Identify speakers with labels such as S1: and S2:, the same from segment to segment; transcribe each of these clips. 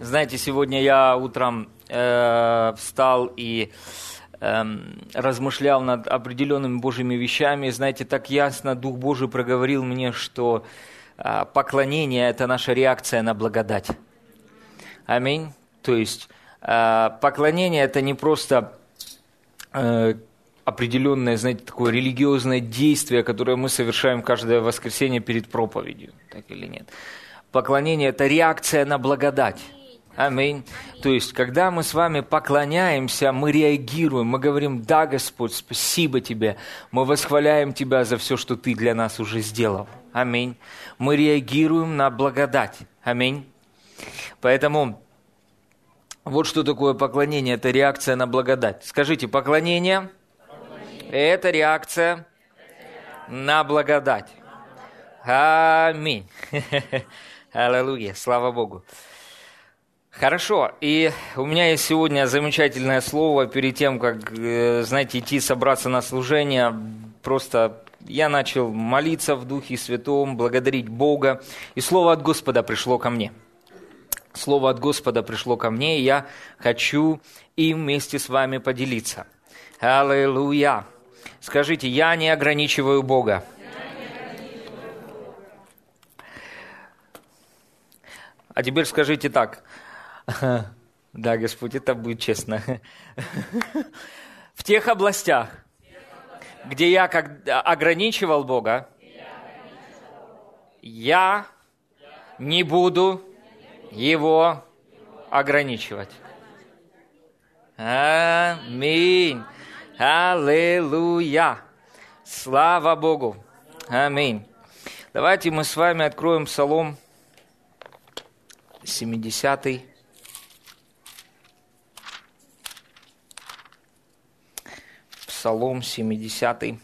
S1: Знаете, сегодня я утром э, встал и э, размышлял над определенными Божьими вещами. Знаете, так ясно Дух Божий проговорил мне, что э, поклонение – это наша реакция на благодать. Аминь. То есть э, поклонение – это не просто э, определенное, знаете, такое религиозное действие, которое мы совершаем каждое воскресенье перед проповедью, так или нет. Поклонение – это реакция на благодать. Аминь. То есть, когда мы с вами поклоняемся, мы реагируем, мы говорим, да, Господь, спасибо Тебе, мы восхваляем Тебя за все, что Ты для нас уже сделал. Аминь. Мы реагируем на благодать. Аминь. Поэтому вот что такое поклонение, это реакция на благодать. Скажите, поклонение, поклонение. это реакция на благодать. Аминь. Аллилуйя, слава Богу. Хорошо, и у меня есть сегодня замечательное слово перед тем, как, э, знаете, идти собраться на служение. Просто я начал молиться в Духе Святом, благодарить Бога, и слово от Господа пришло ко мне. Слово от Господа пришло ко мне, и я хочу им вместе с вами поделиться. Аллилуйя! Скажите, я не ограничиваю Бога. А теперь скажите так – Да, Господь, это будет честно. В тех областях, где я как ограничивал Бога, я не буду его ограничивать. Аминь. Аллилуйя. Слава Богу. Аминь. Давайте мы с вами откроем Псалом 70. Псалом 70.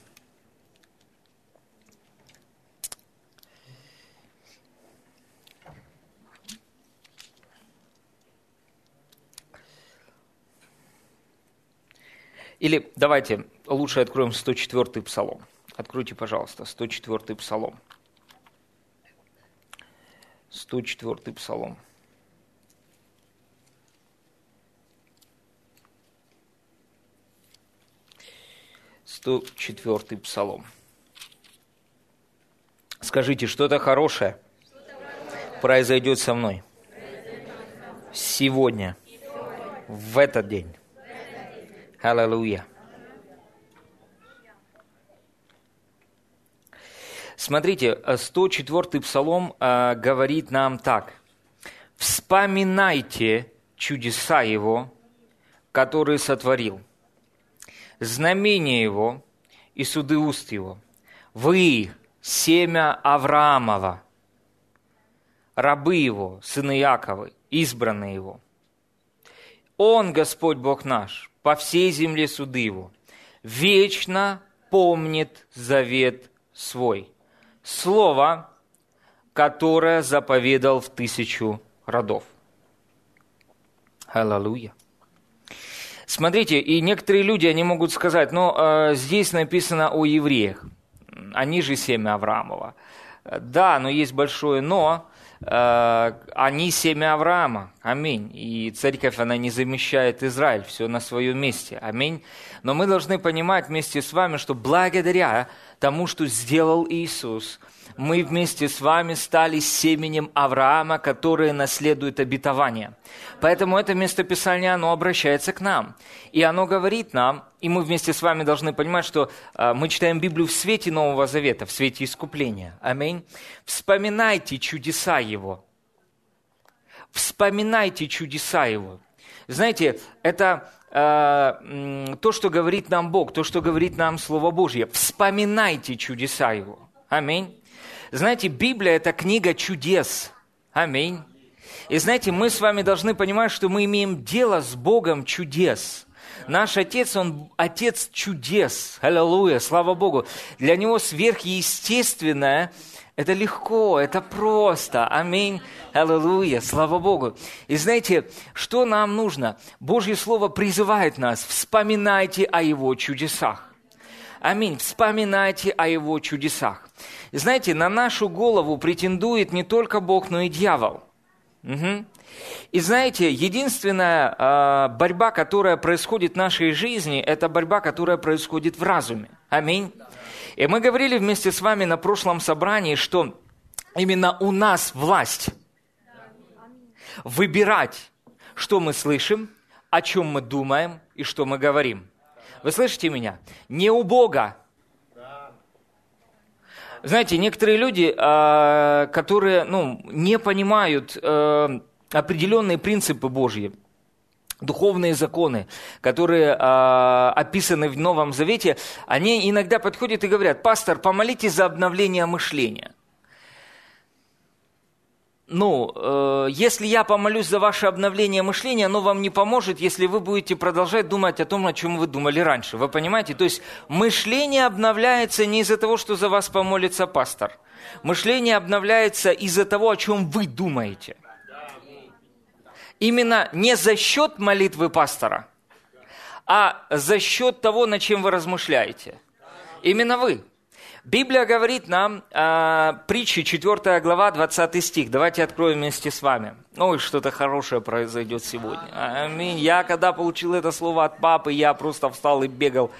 S1: Или давайте лучше откроем 104 псалом. Откройте, пожалуйста, 104 псалом. 104 псалом. 104 псалом. Скажите, что-то хорошее произойдет со мной сегодня, в этот день. Аллилуйя. Смотрите, 104 псалом э, говорит нам так. «Вспоминайте чудеса Его, которые сотворил» знамение его и суды уст его. Вы, семя Авраамова, рабы его, сыны Яковы, избранные его. Он, Господь Бог наш, по всей земле суды его, вечно помнит завет свой. Слово, которое заповедал в тысячу родов. Аллилуйя. Смотрите, и некоторые люди, они могут сказать, но э, здесь написано о евреях, они же семя Авраамова. Да, но есть большое но, э, они семя Авраама, аминь. И церковь, она не замещает Израиль, все на своем месте, аминь. Но мы должны понимать вместе с вами, что благодаря тому, что сделал Иисус – мы вместе с вами стали семенем Авраама, которое наследует обетование. Поэтому это местописание, оно обращается к нам. И оно говорит нам, и мы вместе с вами должны понимать, что э, мы читаем Библию в свете Нового Завета, в свете искупления. Аминь. Вспоминайте чудеса Его. Вспоминайте чудеса Его. Знаете, это э, то, что говорит нам Бог, то, что говорит нам Слово Божье. Вспоминайте чудеса Его. Аминь. Знаете, Библия – это книга чудес. Аминь. И знаете, мы с вами должны понимать, что мы имеем дело с Богом чудес. Наш Отец, Он Отец чудес. Аллилуйя, слава Богу. Для Него сверхъестественное – это легко, это просто. Аминь. Аллилуйя, слава Богу. И знаете, что нам нужно? Божье Слово призывает нас, вспоминайте о Его чудесах. Аминь. Вспоминайте о Его чудесах. Знаете, на нашу голову претендует не только Бог, но и дьявол. Угу. И знаете, единственная э, борьба, которая происходит в нашей жизни, это борьба, которая происходит в разуме. Аминь. И мы говорили вместе с вами на прошлом собрании, что именно у нас власть выбирать, что мы слышим, о чем мы думаем и что мы говорим. Вы слышите меня? Не у Бога. Знаете, некоторые люди, а, которые ну, не понимают э, определенные принципы Божьи, духовные законы, которые э, описаны в Новом Завете, они иногда подходят и говорят, пастор, помолитесь за обновление мышления. Ну, э, если я помолюсь за ваше обновление мышления, оно вам не поможет, если вы будете продолжать думать о том, о чем вы думали раньше. Вы понимаете? То есть мышление обновляется не из-за того, что за вас помолится пастор. Мышление обновляется из-за того, о чем вы думаете именно не за счет молитвы пастора, а за счет того, над чем вы размышляете. Именно вы. Библия говорит нам, э, притчи 4 глава, 20 стих. Давайте откроем вместе с вами. Ой, что-то хорошее произойдет сегодня. Аминь. Я, когда получил это слово от папы, я просто встал и бегал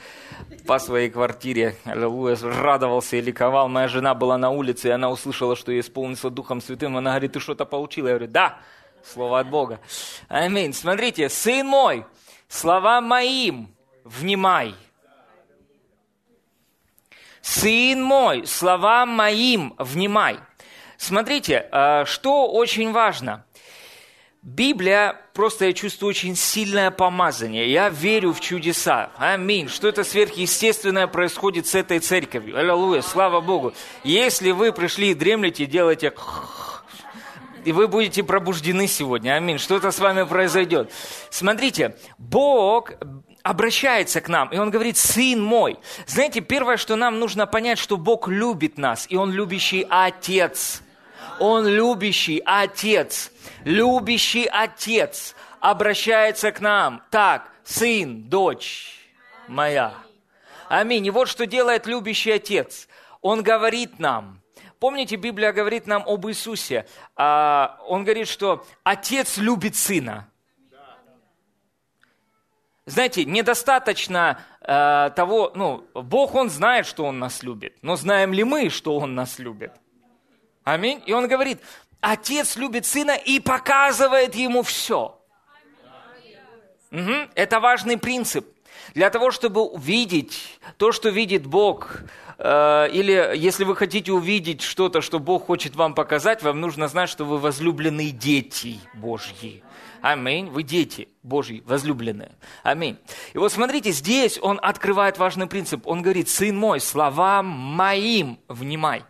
S1: по своей квартире. Аллилуйя, радовался и ликовал. Моя жена была на улице, и она услышала, что я исполнился Духом Святым. Она говорит, ты что-то получил? Я говорю, да. Слово от Бога. Аминь. Смотрите, сын мой, слова моим внимай. Сын мой, слова моим внимай. Смотрите, э, что очень важно. Библия, просто я чувствую очень сильное помазание. Я верю в чудеса. Аминь. Что-то сверхъестественное происходит с этой церковью. Аллилуйя, слава Богу. Если вы пришли и дремлете, делайте и вы будете пробуждены сегодня. Аминь. Что-то с вами произойдет. Смотрите, Бог обращается к нам, и Он говорит, сын мой. Знаете, первое, что нам нужно понять, что Бог любит нас, и Он любящий Отец. Он любящий Отец. Любящий Отец обращается к нам. Так, сын, дочь моя. Аминь. И вот что делает любящий Отец. Он говорит нам, Помните, Библия говорит нам об Иисусе. А, он говорит, что Отец любит Сына. Знаете, недостаточно э, того, ну, Бог, Он знает, что Он нас любит, но знаем ли мы, что Он нас любит? Аминь. И Он говорит, Отец любит Сына и показывает Ему все. Угу. Это важный принцип. Для того, чтобы увидеть то, что видит Бог, Э, или если вы хотите увидеть что-то, что Бог хочет вам показать, вам нужно знать, что вы возлюбленные дети Божьи. Аминь. Вы дети Божьи, возлюбленные. Аминь. И вот смотрите, здесь он открывает важный принцип. Он говорит, сын мой, словам моим внимай.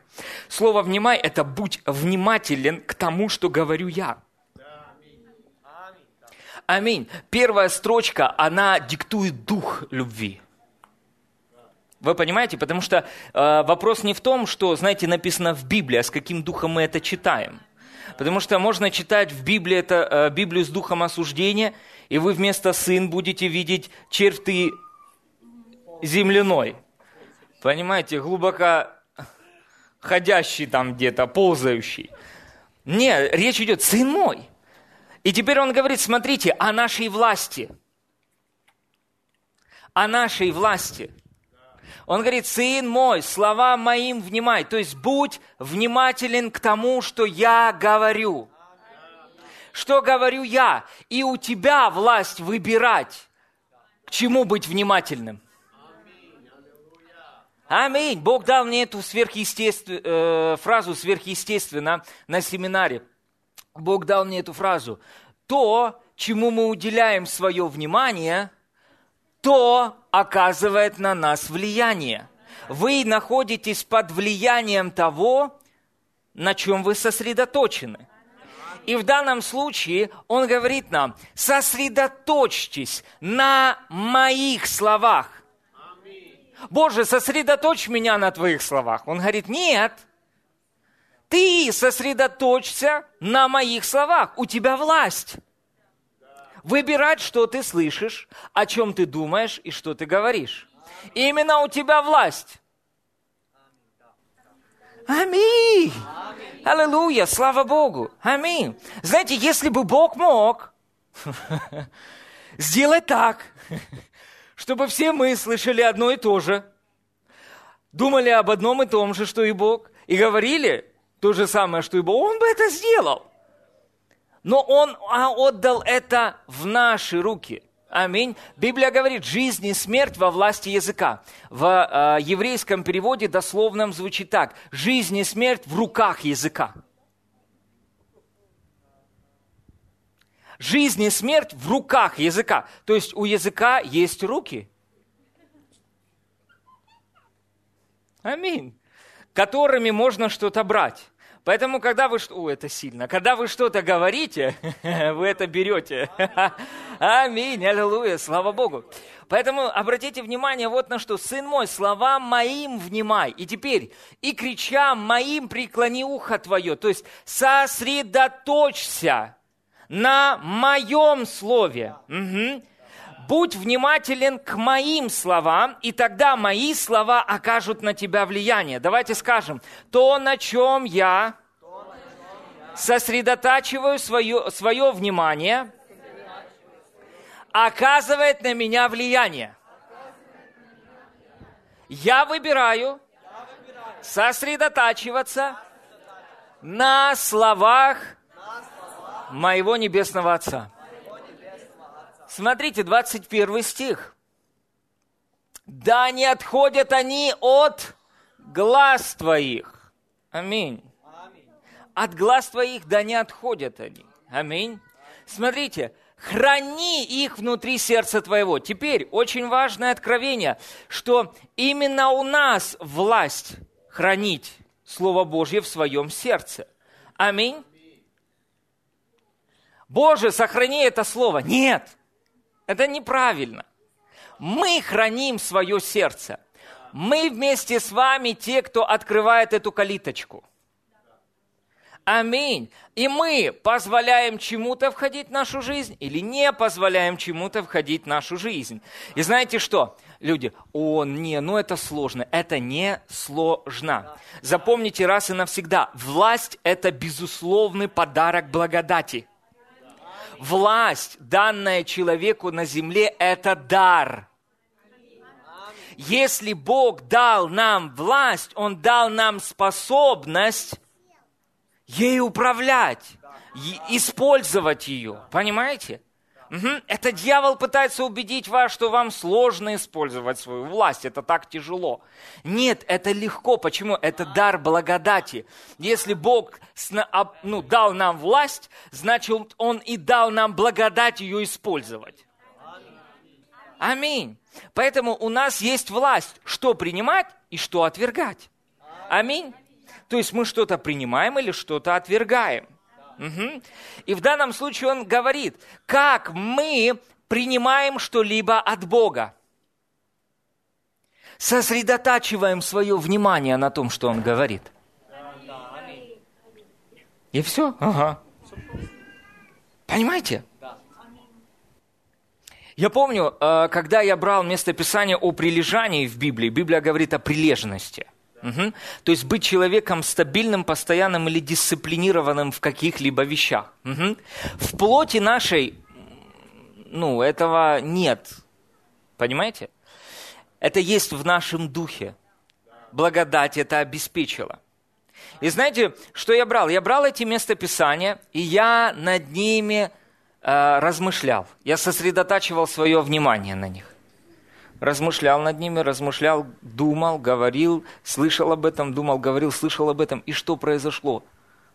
S1: Слово «внимай» – это «будь внимателен к тому, что говорю я». Аминь. Первая строчка, она диктует дух любви. Вы понимаете? Потому что э, вопрос не в том, что, знаете, написано в Библии, а с каким духом мы это читаем. Потому что можно читать в Библии это, э, Библию с духом осуждения, и вы вместо сын будете видеть червь ты земляной. Понимаете, глубоко ходящий там где-то, ползающий. Не, речь идет, сын мой. И теперь он говорит, смотрите, о нашей власти. О нашей власти – он говорит, сын мой, слова моим внимай. То есть будь внимателен к тому, что я говорю. Что говорю я? И у тебя власть выбирать, к чему быть внимательным. Аминь. Бог дал мне эту сверхъестествен... э, фразу сверхъестественно на семинаре. Бог дал мне эту фразу. То, чему мы уделяем свое внимание, то оказывает на нас влияние. Вы находитесь под влиянием того, на чем вы сосредоточены. И в данном случае он говорит нам, сосредоточьтесь на моих словах. Боже, сосредоточь меня на твоих словах. Он говорит, нет, ты сосредоточься на моих словах, у тебя власть выбирать, что ты слышишь, о чем ты думаешь и что ты говоришь. И именно у тебя власть. Аминь. Аллилуйя, слава Богу. Аминь. Знаете, если бы Бог мог сделать так, чтобы все мы слышали одно и то же, думали об одном и том же, что и Бог, и говорили то же самое, что и Бог, Он бы это сделал. Но Он а, отдал это в наши руки. Аминь. Библия говорит, жизнь и смерть во власти языка. В э, еврейском переводе дословном звучит так. Жизнь и смерть в руках языка. Жизнь и смерть в руках языка. То есть у языка есть руки. Аминь. Которыми можно что-то брать. Поэтому, когда вы... О, это сильно. Когда вы что-то говорите, вы это берете. Аминь, аллилуйя, слава Богу. Поэтому обратите внимание вот на что. «Сын мой, словам моим внимай». И теперь, «и кричам моим преклони ухо твое». То есть, сосредоточься на моем слове. Угу. Будь внимателен к моим словам, и тогда мои слова окажут на тебя влияние. Давайте скажем, то, на чем я сосредотачиваю свое, свое внимание, оказывает на меня влияние. Я выбираю сосредотачиваться на словах моего Небесного Отца. Смотрите, 21 стих. Да не отходят они от глаз твоих. Аминь. От глаз твоих да не отходят они. Аминь. Смотрите, храни их внутри сердца твоего. Теперь очень важное откровение, что именно у нас власть хранить Слово Божье в своем сердце. Аминь. Боже, сохрани это слово. Нет, это неправильно. Мы храним свое сердце. Мы вместе с вами те, кто открывает эту калиточку. Аминь. И мы позволяем чему-то входить в нашу жизнь или не позволяем чему-то входить в нашу жизнь. И знаете что? Люди, о, не, ну это сложно. Это не сложно. Запомните раз и навсегда. Власть – это безусловный подарок благодати власть, данная человеку на земле, это дар. Если Бог дал нам власть, Он дал нам способность ей управлять, использовать ее. Понимаете? Угу. Это дьявол пытается убедить вас, что вам сложно использовать свою власть, это так тяжело. Нет, это легко. Почему? Это дар благодати. Если Бог ну, дал нам власть, значит, Он и дал нам благодать ее использовать. Аминь. Поэтому у нас есть власть, что принимать и что отвергать. Аминь. То есть мы что-то принимаем или что-то отвергаем. Угу. И в данном случае он говорит, как мы принимаем что-либо от Бога. Сосредотачиваем свое внимание на том, что он говорит. И все? Ага. Понимаете? Я помню, э, когда я брал местописание о прилежании в Библии, Библия говорит о прилежности. Угу. То есть быть человеком стабильным, постоянным или дисциплинированным в каких-либо вещах. Угу. В плоти нашей, ну, этого нет. Понимаете? Это есть в нашем духе. Благодать это обеспечила. И знаете, что я брал? Я брал эти местописания, и я над ними э, размышлял. Я сосредотачивал свое внимание на них размышлял над ними, размышлял, думал, говорил, слышал об этом, думал, говорил, слышал об этом. И что произошло?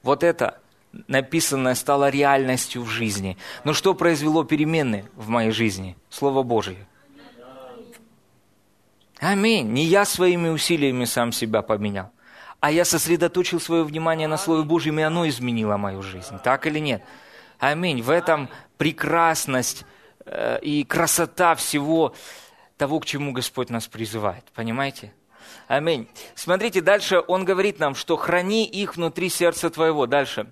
S1: Вот это написанное стало реальностью в жизни. Но что произвело перемены в моей жизни? Слово Божие. Аминь. Не я своими усилиями сам себя поменял, а я сосредоточил свое внимание на Слове Божьем, и оно изменило мою жизнь. Так или нет? Аминь. В этом прекрасность э, и красота всего того, к чему Господь нас призывает. Понимаете? Аминь. Смотрите, дальше он говорит нам, что храни их внутри сердца твоего. Дальше.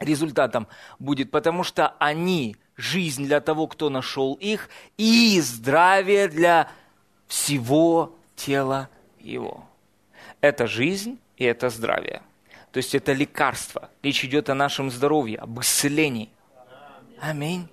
S1: Результатом будет, потому что они жизнь для того, кто нашел их, и здравие для всего тела его. Это жизнь и это здравие. То есть это лекарство. Речь идет о нашем здоровье, об исцелении. Аминь.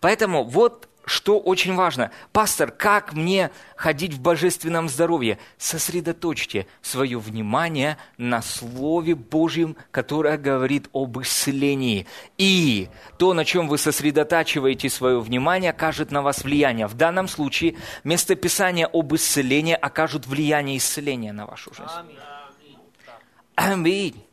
S1: Поэтому вот что очень важно. Пастор, как мне ходить в божественном здоровье? Сосредоточьте свое внимание на Слове Божьем, которое говорит об исцелении. И то, на чем вы сосредотачиваете свое внимание, окажет на вас влияние. В данном случае местописание об исцелении окажут влияние исцеления на вашу жизнь. Аминь.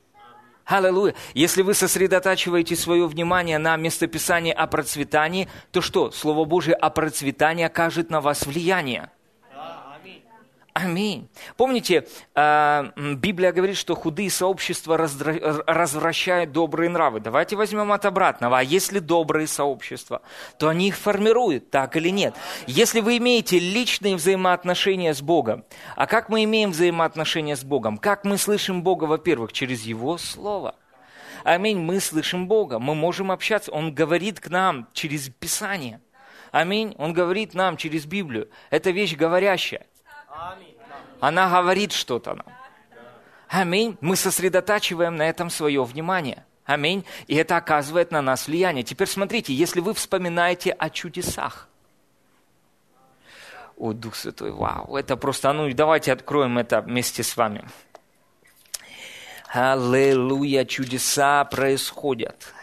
S1: Аллилуйя. Если вы сосредотачиваете свое внимание на местописании о процветании, то что? Слово Божие о процветании окажет на вас влияние. Аминь. Помните, а, Библия говорит, что худые сообщества развращают добрые нравы. Давайте возьмем от обратного. А если добрые сообщества, то они их формируют, так или нет? Если вы имеете личные взаимоотношения с Богом, а как мы имеем взаимоотношения с Богом? Как мы слышим Бога, во-первых, через Его Слово. Аминь. Мы слышим Бога, мы можем общаться. Он говорит к нам через Писание. Аминь. Он говорит нам через Библию. Это вещь говорящая. Она говорит что-то нам. Аминь. Мы сосредотачиваем на этом свое внимание. Аминь. И это оказывает на нас влияние. Теперь смотрите, если вы вспоминаете о чудесах. О, Дух Святой, вау, это просто, ну давайте откроем это вместе с вами. Аллилуйя, чудеса происходят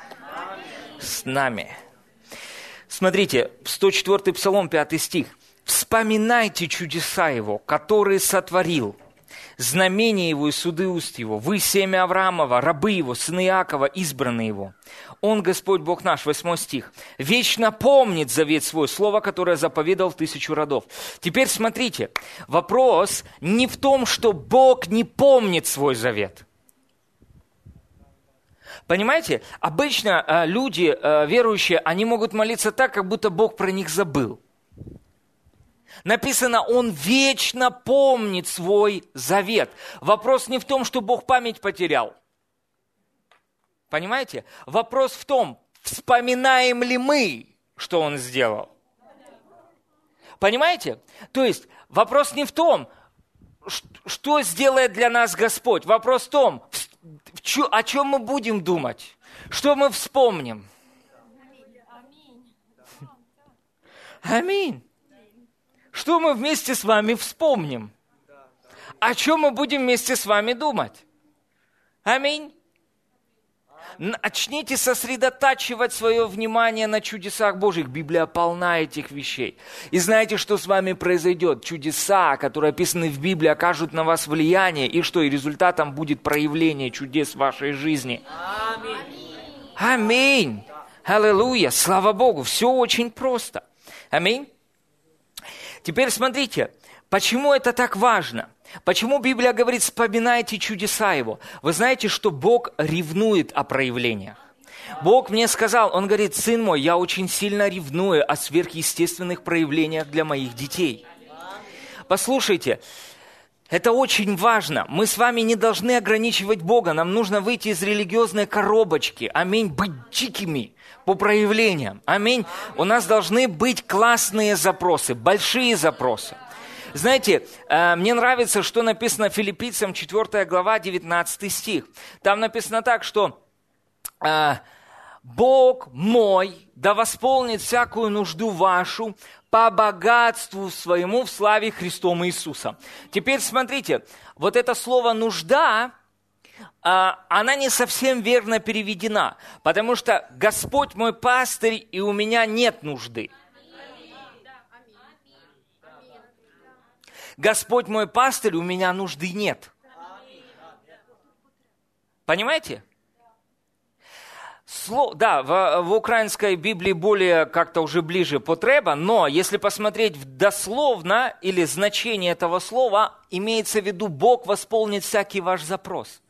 S1: с нами. Смотрите, 104 Псалом, 5 стих. Вспоминайте чудеса Его, которые сотворил, знамения Его и суды уст Его. Вы семя Авраамова, рабы Его, сыны Иакова, избранные Его. Он, Господь Бог наш, 8 стих, вечно помнит завет свой, слово, которое заповедал тысячу родов. Теперь смотрите, вопрос не в том, что Бог не помнит свой завет. Понимаете, обычно э, люди э, верующие, они могут молиться так, как будто Бог про них забыл. Написано, Он вечно помнит свой завет. Вопрос не в том, что Бог память потерял. Понимаете? Вопрос в том, вспоминаем ли мы, что Он сделал. Понимаете? То есть вопрос не в том, что сделает для нас Господь. Вопрос в том, о чем мы будем думать, что мы вспомним. Аминь. Что мы вместе с вами вспомним? О чем мы будем вместе с вами думать? Аминь. Начните сосредотачивать свое внимание на чудесах Божьих. Библия полна этих вещей. И знаете, что с вами произойдет? Чудеса, которые описаны в Библии, окажут на вас влияние. И что? И результатом будет проявление чудес в вашей жизни. Аминь. Аминь. Аллилуйя. Слава Богу. Все очень просто. Аминь. Теперь смотрите, почему это так важно? Почему Библия говорит, вспоминайте чудеса Его? Вы знаете, что Бог ревнует о проявлениях. Бог мне сказал, Он говорит, сын мой, я очень сильно ревную о сверхъестественных проявлениях для моих детей. Послушайте, это очень важно. Мы с вами не должны ограничивать Бога. Нам нужно выйти из религиозной коробочки. Аминь. Быть дикими по проявлениям. Аминь. У нас должны быть классные запросы, большие запросы. Знаете, э, мне нравится, что написано филиппийцам 4 глава 19 стих. Там написано так, что э, Бог мой да восполнит всякую нужду вашу по богатству своему в славе Христом Иисуса. Теперь смотрите, вот это слово «нужда», она не совсем верно переведена, потому что Господь мой пастырь, и у меня нет нужды. Господь мой пастырь, у меня нужды нет. Понимаете? Сло, да, в, в украинской Библии более как-то уже ближе потреба, но если посмотреть дословно или значение этого слова, имеется в виду Бог восполнит всякий ваш запрос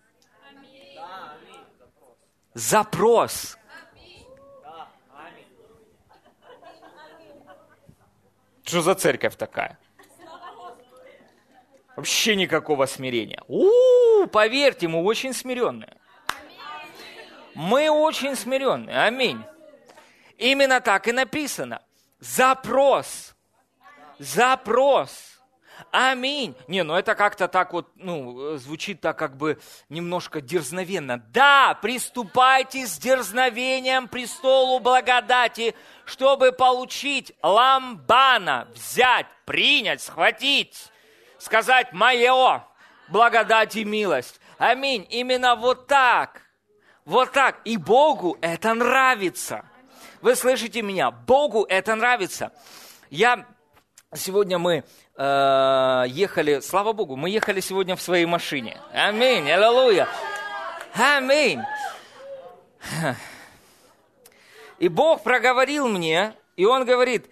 S1: запрос. Что за церковь такая? Вообще никакого смирения. У, поверьте, мы очень смиренные. Мы очень смиренные. Аминь. Именно так и написано. Запрос. Запрос. Аминь. Не, ну это как-то так вот, ну, звучит так как бы немножко дерзновенно. Да, приступайте с дерзновением престолу благодати, чтобы получить ламбана, взять, принять, схватить, сказать «Мое, благодать и милость». Аминь. Именно вот так. Вот так. И Богу это нравится. Вы слышите меня? Богу это нравится. Я сегодня мы э, ехали, слава Богу, мы ехали сегодня в своей машине. Аминь, аллилуйя. Аминь. И Бог проговорил мне, и Он говорит,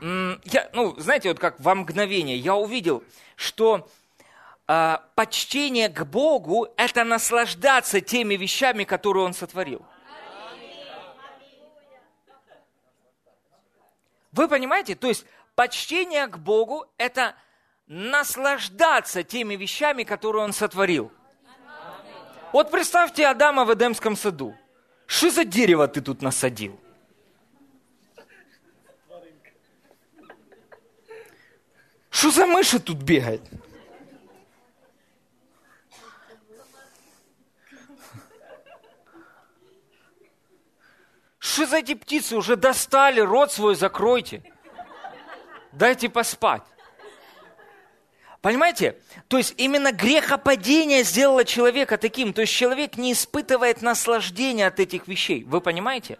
S1: я, ну, знаете, вот как во мгновение, я увидел, что э, почтение к Богу – это наслаждаться теми вещами, которые Он сотворил. Вы понимаете? То есть почтение к Богу – это наслаждаться теми вещами, которые Он сотворил. Вот представьте Адама в Эдемском саду. Что за дерево ты тут насадил? Что за мыши тут бегают? Что за эти птицы уже достали, рот свой закройте. Дайте поспать. Понимаете? То есть именно грехопадение сделало человека таким. То есть человек не испытывает наслаждения от этих вещей. Вы понимаете?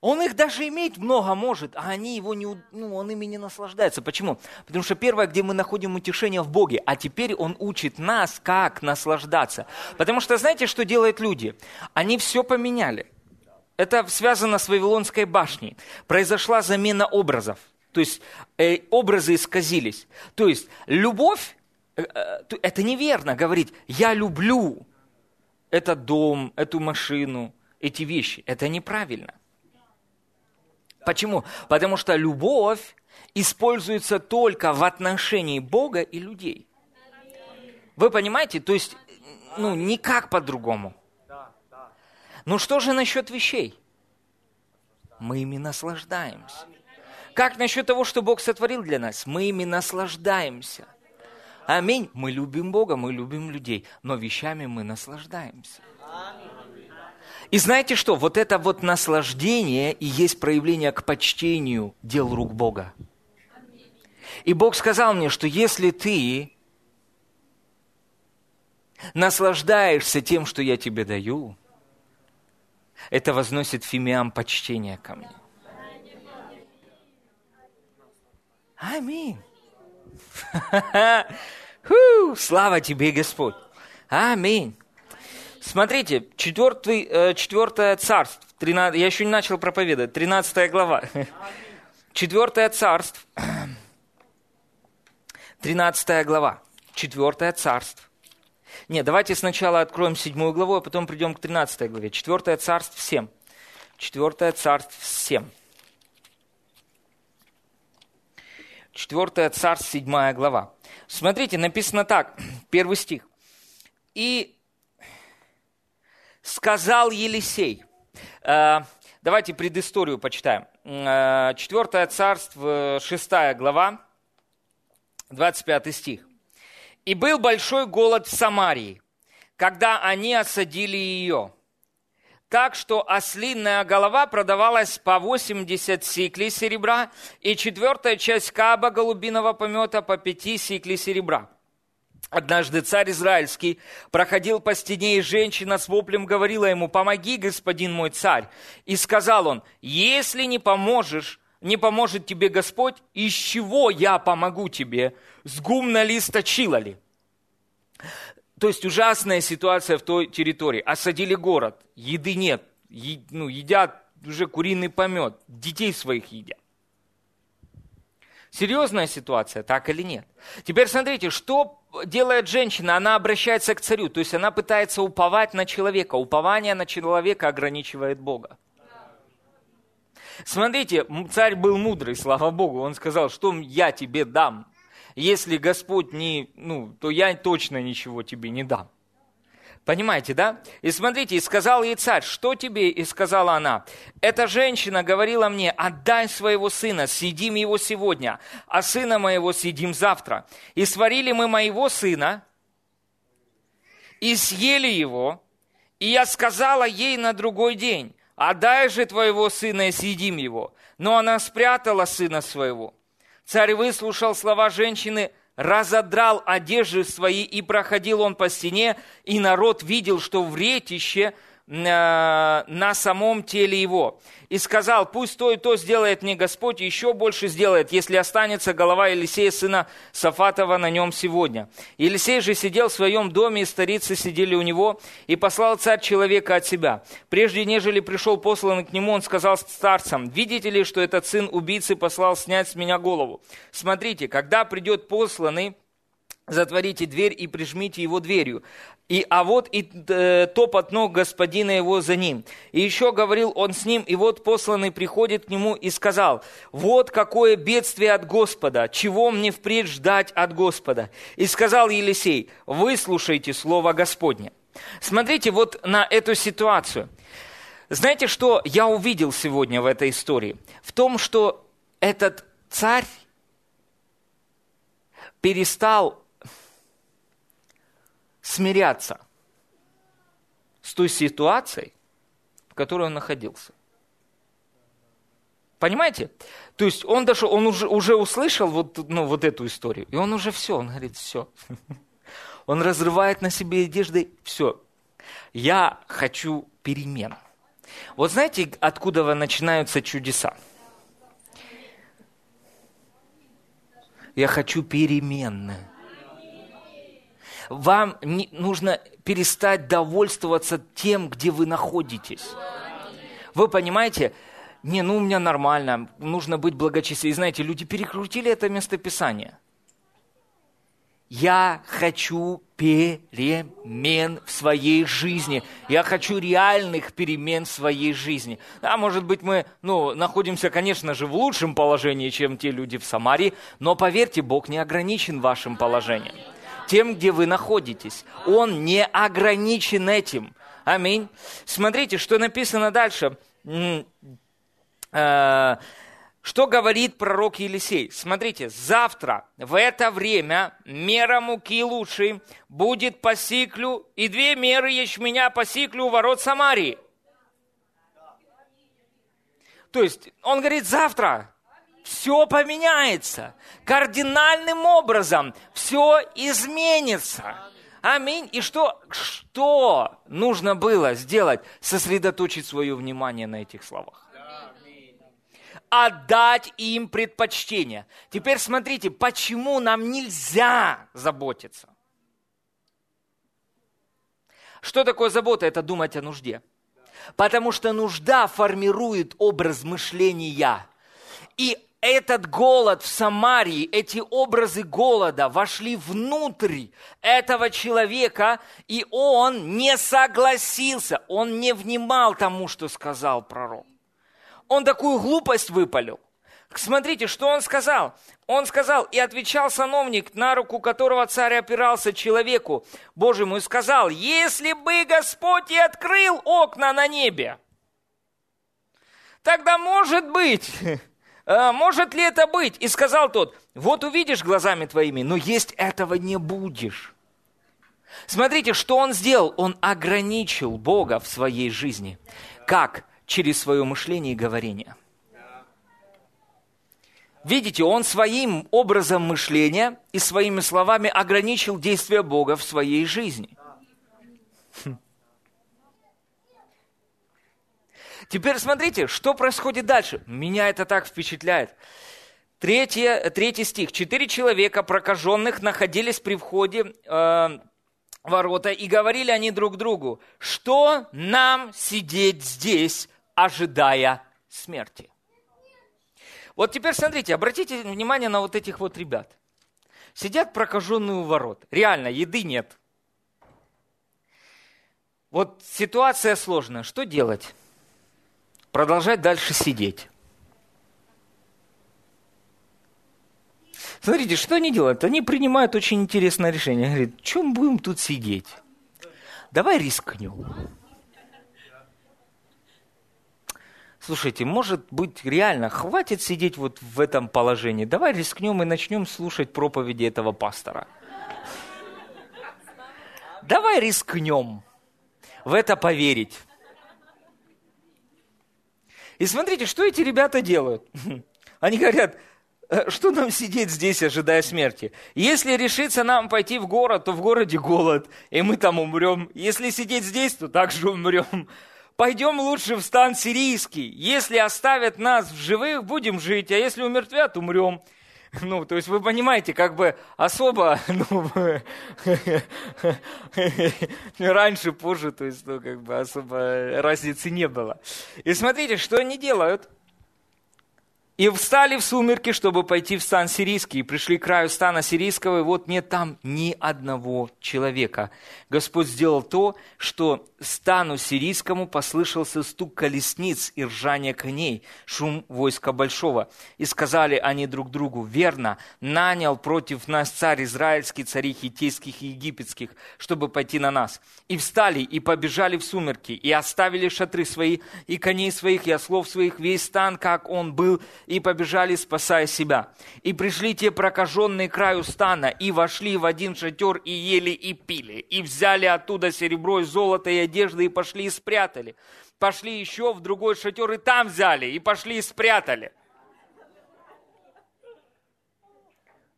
S1: Он их даже иметь много может, а они его не, ну, он ими не наслаждается. Почему? Потому что первое, где мы находим утешение в Боге, а теперь Он учит нас, как наслаждаться. Потому что знаете, что делают люди? Они все поменяли. Это связано с Вавилонской башней. Произошла замена образов. То есть э, образы исказились. То есть любовь, э, э, это неверно говорить, я люблю этот дом, эту машину, эти вещи. Это неправильно. Почему? Потому что любовь используется только в отношении Бога и людей. Вы понимаете? То есть, ну, никак по-другому. Ну что же насчет вещей? Мы ими наслаждаемся. Как насчет того, что Бог сотворил для нас? Мы ими наслаждаемся. Аминь. Мы любим Бога, мы любим людей, но вещами мы наслаждаемся. И знаете что? Вот это вот наслаждение и есть проявление к почтению дел рук Бога. И Бог сказал мне, что если ты наслаждаешься тем, что я тебе даю, это возносит фимиам почтение ко мне. Аминь. Слава тебе, Господь. Аминь. Смотрите, четвертый, э, четвертое царство, 13, я еще не начал проповедовать, 13 глава. Четвертое царство, 13 глава, четвертое царство. Нет, давайте сначала откроем седьмую главу, а потом придем к 13 главе. Четвертое царство 7. Четвертое царство 7. Четвертое царство, седьмая глава. Смотрите, написано так, первый стих. «И сказал Елисей. Э, давайте предысторию почитаем. Э, Четвертое царство, шестая глава, 25 стих. «И был большой голод в Самарии, когда они осадили ее, так что ослинная голова продавалась по 80 сиклей серебра, и четвертая часть каба голубиного помета по 5 сиклей серебра. Однажды царь Израильский проходил по стене, и женщина с воплем говорила ему, «Помоги, господин мой царь!» И сказал он, «Если не поможешь, не поможет тебе Господь, из чего я помогу тебе? С гумна ли, сточила ли?» То есть ужасная ситуация в той территории. Осадили город, еды нет, е, ну, едят уже куриный помет, детей своих едят. Серьезная ситуация, так или нет? Теперь смотрите, что делает женщина? Она обращается к царю, то есть она пытается уповать на человека. Упование на человека ограничивает Бога. Смотрите, царь был мудрый, слава Богу. Он сказал, что я тебе дам. Если Господь не, ну, то я точно ничего тебе не дам. Понимаете, да? И смотрите, и сказал ей царь, что тебе? И сказала она, эта женщина говорила мне, отдай своего сына, съедим его сегодня, а сына моего съедим завтра. И сварили мы моего сына, и съели его, и я сказала ей на другой день, отдай же твоего сына и съедим его. Но она спрятала сына своего. Царь выслушал слова женщины, разодрал одежды свои, и проходил он по стене, и народ видел, что в ретище на самом теле его. И сказал, пусть то и то сделает мне Господь, еще больше сделает, если останется голова Елисея, сына Сафатова, на нем сегодня. Елисей же сидел в своем доме, и старицы сидели у него, и послал царь человека от себя. Прежде нежели пришел посланный к нему, он сказал старцам, видите ли, что этот сын убийцы послал снять с меня голову? Смотрите, когда придет посланный, затворите дверь и прижмите его дверью. И, а вот и э, топот ног господина его за ним. И еще говорил он с ним, и вот посланный приходит к нему и сказал, вот какое бедствие от Господа, чего мне впредь ждать от Господа. И сказал Елисей, выслушайте слово Господне. Смотрите вот на эту ситуацию. Знаете, что я увидел сегодня в этой истории? В том, что этот царь перестал смиряться с той ситуацией, в которой он находился. Понимаете? То есть он даже, он уже, уже услышал вот, ну, вот эту историю, и он уже все, он говорит, все. Он разрывает на себе одежды, все. Я хочу перемен. Вот знаете, откуда начинаются чудеса? Я хочу перемены вам не, нужно перестать довольствоваться тем, где вы находитесь. Вы понимаете, не, ну у меня нормально, нужно быть благочестивым. И знаете, люди перекрутили это местописание. Я хочу перемен в своей жизни. Я хочу реальных перемен в своей жизни. Да, может быть, мы ну, находимся, конечно же, в лучшем положении, чем те люди в Самарии, но поверьте, Бог не ограничен вашим положением тем, где вы находитесь. Он не ограничен этим. Аминь. Смотрите, что написано дальше. Э, что говорит пророк Елисей? Смотрите, завтра в это время мера муки лучшей будет по сиклю, и две меры ячменя по сиклю у ворот Самарии. То есть он говорит завтра, все поменяется. Кардинальным образом все изменится. Аминь. И что, что нужно было сделать? Сосредоточить свое внимание на этих словах. Отдать им предпочтение. Теперь смотрите, почему нам нельзя заботиться. Что такое забота? Это думать о нужде. Потому что нужда формирует образ мышления. И этот голод в Самарии, эти образы голода вошли внутрь этого человека, и он не согласился, он не внимал тому, что сказал пророк. Он такую глупость выпалил. Смотрите, что он сказал. Он сказал, и отвечал сановник, на руку которого царь опирался человеку Божьему, и сказал, если бы Господь и открыл окна на небе, тогда может быть, «А, может ли это быть? И сказал тот, вот увидишь глазами твоими, но есть этого не будешь. Смотрите, что он сделал. Он ограничил Бога в своей жизни. Как? Через свое мышление и говорение. Видите, он своим образом мышления и своими словами ограничил действия Бога в своей жизни. Теперь смотрите, что происходит дальше. Меня это так впечатляет. Третье, третий стих. Четыре человека прокаженных находились при входе э, ворота и говорили они друг другу, что нам сидеть здесь, ожидая смерти. Вот теперь смотрите, обратите внимание на вот этих вот ребят. Сидят прокаженные у ворот. Реально, еды нет. Вот ситуация сложная. Что делать? Продолжать дальше сидеть. Смотрите, что они делают? Они принимают очень интересное решение. Говорят, чем будем тут сидеть? давай рискнем. Слушайте, может быть, реально хватит сидеть вот в этом положении. Давай рискнем и начнем слушать проповеди этого пастора. Давай рискнем в это поверить. И смотрите, что эти ребята делают. Они говорят, «Э, что нам сидеть здесь, ожидая смерти? Если решится нам пойти в город, то в городе голод, и мы там умрем. Если сидеть здесь, то также умрем пойдем лучше в стан сирийский. Если оставят нас в живых, будем жить, а если умертвят, умрем. Ну, то есть вы понимаете, как бы особо, ну, раньше, позже, то есть, ну, как бы особо разницы не было. И смотрите, что они делают – и встали в сумерки, чтобы пойти в стан сирийский, и пришли к краю стана сирийского, и вот нет там ни одного человека. Господь сделал то, что стану сирийскому послышался стук колесниц и ржание коней, шум войска большого. И сказали они друг другу, верно, нанял против нас царь израильский, цари хитейских и египетских, чтобы пойти на нас. И встали, и побежали в сумерки, и оставили шатры свои, и коней своих, и ослов своих, весь стан, как он был, и побежали, спасая себя. И пришли те прокаженные краю стана, и вошли в один шатер, и ели, и пили, и взяли оттуда серебро и золото, и одежды, и пошли и спрятали. Пошли еще в другой шатер, и там взяли, и пошли и спрятали.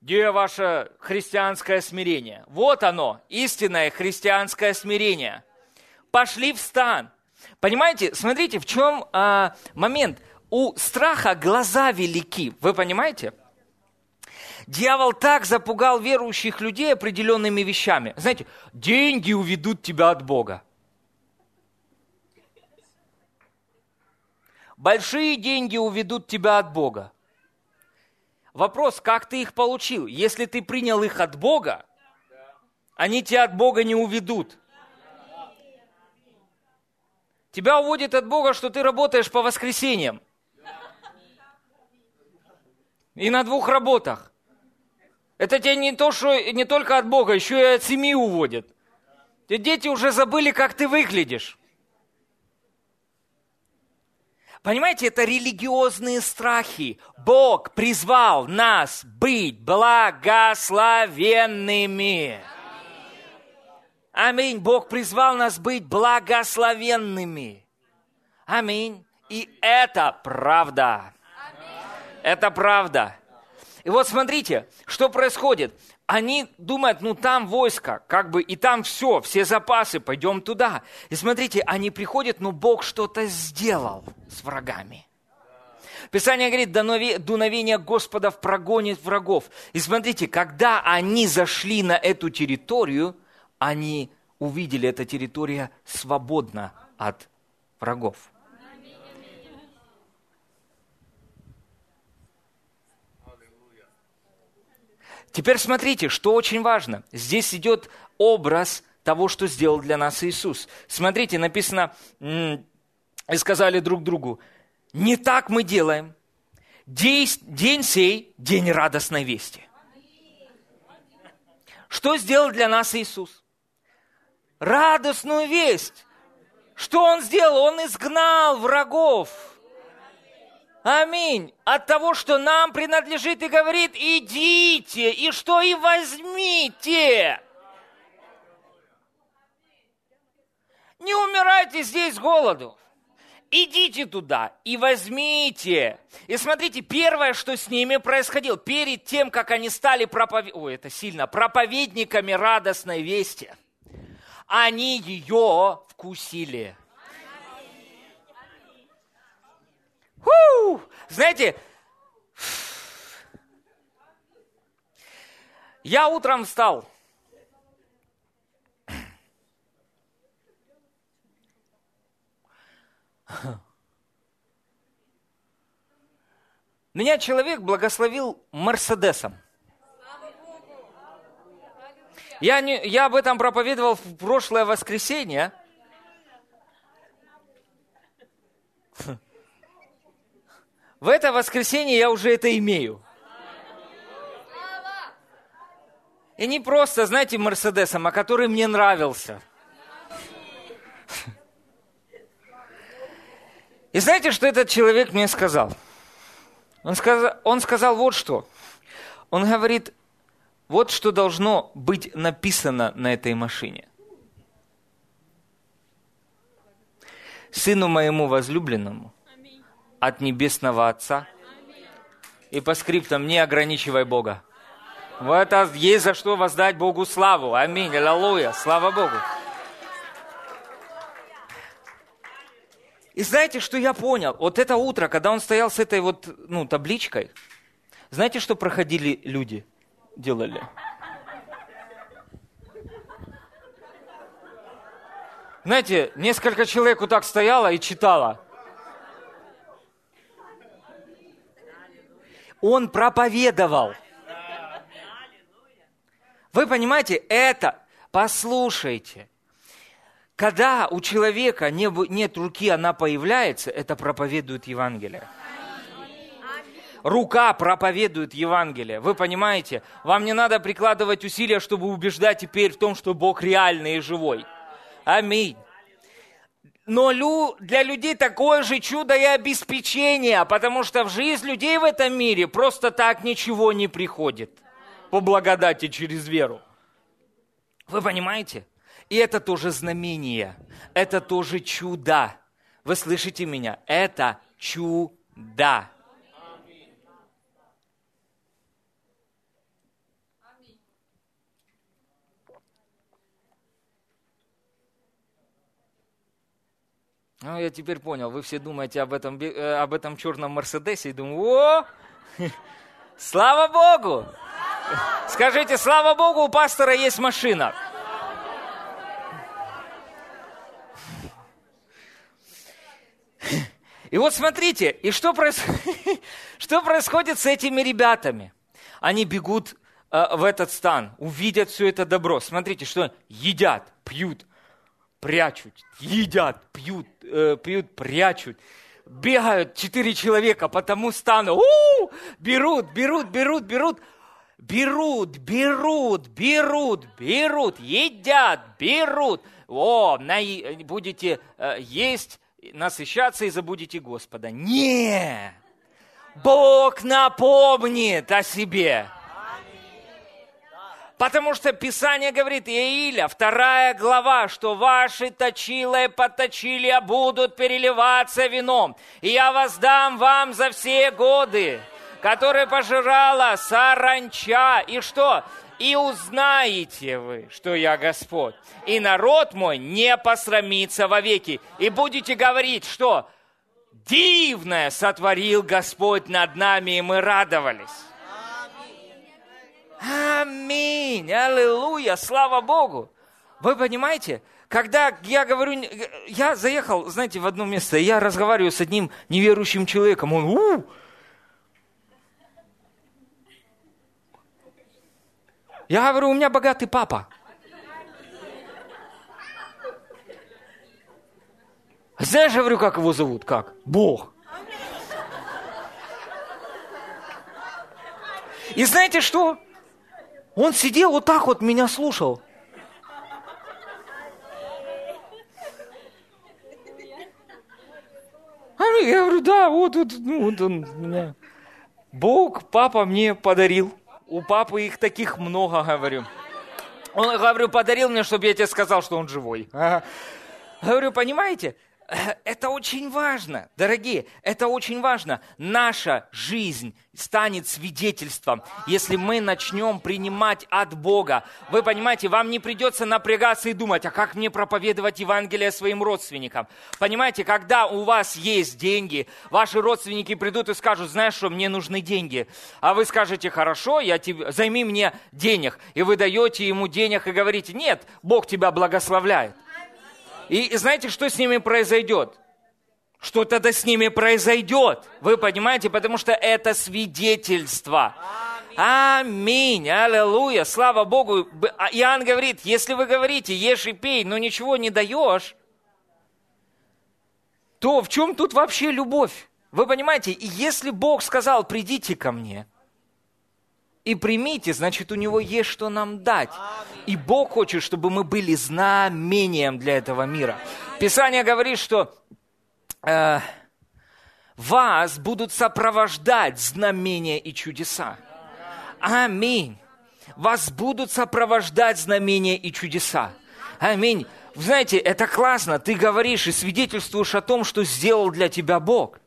S1: Где ваше христианское смирение? Вот оно, истинное христианское смирение. Пошли в стан. Понимаете, смотрите, в чем а, момент у страха глаза велики. Вы понимаете? Дьявол так запугал верующих людей определенными вещами. Знаете, деньги уведут тебя от Бога. Большие деньги уведут тебя от Бога. Вопрос, как ты их получил? Если ты принял их от Бога, они тебя от Бога не уведут. Тебя уводит от Бога, что ты работаешь по воскресеньям. И на двух работах. Это тебя не, то, что, не только от Бога, еще и от семьи уводит. Дети уже забыли, как ты выглядишь. Понимаете, это религиозные страхи. Бог призвал нас быть благословенными. Аминь. Бог призвал нас быть благословенными. Аминь. И это правда. Это правда. И вот смотрите, что происходит. Они думают, ну там войско, как бы, и там все, все запасы, пойдем туда. И смотрите, они приходят, но Бог что-то сделал с врагами. Писание говорит, дуновение Господа прогонит врагов. И смотрите, когда они зашли на эту территорию, они увидели, эта территория свободна от врагов. Теперь смотрите, что очень важно. Здесь идет образ того, что сделал для нас Иисус. Смотрите, написано, и сказали друг другу, не так мы делаем. День сей – день радостной вести. Что сделал для нас Иисус? Радостную весть. Что Он сделал? Он изгнал врагов Аминь. От того, что нам принадлежит и говорит, идите, и что и возьмите. Не умирайте здесь голоду. Идите туда и возьмите. И смотрите, первое, что с ними происходило, перед тем, как они стали проповед... Ой, это сильно, проповедниками радостной вести, они ее вкусили. Фу! Знаете, я утром встал. Меня человек благословил Мерседесом. Я, не, я об этом проповедовал в прошлое воскресенье. В это воскресенье я уже это имею. И не просто, знаете, Мерседесом, а который мне нравился. И знаете, что этот человек мне сказал? Он сказал, он сказал вот что. Он говорит, вот что должно быть написано на этой машине. Сыну моему возлюбленному от небесного Отца. И по скриптам не ограничивай Бога. Вот это есть за что воздать Богу славу. Аминь. Аллилуйя. Слава Богу. И знаете, что я понял? Вот это утро, когда он стоял с этой вот ну, табличкой, знаете, что проходили люди, делали? Знаете, несколько человек вот так стояло и читало. Он проповедовал. Вы понимаете, это, послушайте, когда у человека нет руки, она появляется, это проповедует Евангелие. Рука проповедует Евангелие. Вы понимаете? Вам не надо прикладывать усилия, чтобы убеждать теперь в том, что Бог реальный и живой. Аминь. Но лю, для людей такое же чудо и обеспечение, потому что в жизнь людей в этом мире просто так ничего не приходит по благодати через веру. Вы понимаете? И это тоже знамение, это тоже чудо. Вы слышите меня? Это чудо. Ну, я теперь понял, вы все думаете об этом, э, об этом черном Мерседесе и думаю, о, слава Богу! Скажите, слава Богу, у пастора есть машина. И вот смотрите, и что, проис... что происходит с этими ребятами? Они бегут э, в этот стан, увидят все это добро. Смотрите, что едят, пьют, прячут, едят, пьют, э, пьют, прячут. Бегают четыре человека по тому стану. У-у-у! Берут, берут, берут, берут. Берут, берут, берут, берут, едят, берут. О, на, будете э, есть, насыщаться и забудете Господа. Не! Бог напомнит о себе. Потому что Писание говорит, Ииля, вторая глава, что ваши точила и поточилия будут переливаться вином. И я воздам вам за все годы, которые пожирала саранча. И что? и узнаете вы, что я Господь. И народ мой не посрамится вовеки. И будете говорить, что дивное сотворил Господь над нами, и мы радовались. Аминь. Аллилуйя. Слава Богу. Вы понимаете? Когда я говорю, я заехал, знаете, в одно место, я разговариваю с одним неверующим человеком, он, у, Я говорю, у меня богатый папа. Знаешь, я говорю, как его зовут? Как? Бог. И знаете что? Он сидел вот так вот, меня слушал. Я говорю, да, вот, вот, ну, вот он меня. Бог, папа мне подарил. У папы их таких много, говорю. Он, говорю, подарил мне, чтобы я тебе сказал, что он живой. Говорю, понимаете, это очень важно, дорогие, это очень важно. Наша жизнь станет свидетельством, если мы начнем принимать от Бога. Вы понимаете, вам не придется напрягаться и думать, а как мне проповедовать Евангелие своим родственникам? Понимаете, когда у вас есть деньги, ваши родственники придут и скажут, знаешь что, мне нужны деньги. А вы скажете, хорошо, я тебе, займи мне денег. И вы даете ему денег и говорите, нет, Бог тебя благословляет. И знаете, что с ними произойдет? Что тогда с ними произойдет? Вы понимаете? Потому что это свидетельство. Аминь. Аллилуйя. Слава Богу. А Иоанн говорит, если вы говорите, ешь и пей, но ничего не даешь, то в чем тут вообще любовь? Вы понимаете, и если Бог сказал, придите ко мне, и примите, значит, у него есть что нам дать. И Бог хочет, чтобы мы были знамением для этого мира. Писание говорит, что... Э, вас будут сопровождать знамения и чудеса. Аминь. Вас будут сопровождать знамения и чудеса. Аминь. Знаете, это классно. Ты говоришь и свидетельствуешь о том, что сделал для тебя Бог.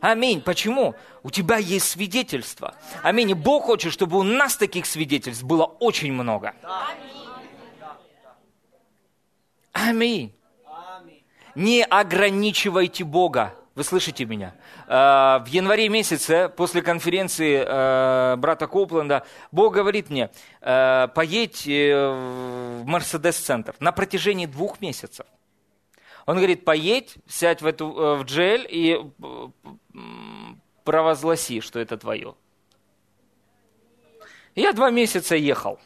S1: Аминь. Почему? У тебя есть свидетельство. Аминь. И Бог хочет, чтобы у нас таких свидетельств было очень много. Аминь. Не ограничивайте Бога. Вы слышите меня? Э, в январе месяце, после конференции э, брата Копленда, Бог говорит мне, э, поедь в Мерседес-центр на протяжении двух месяцев. Он говорит, поедь, сядь в, эту, в джель и провозгласи, что это твое. Я два месяца ехал.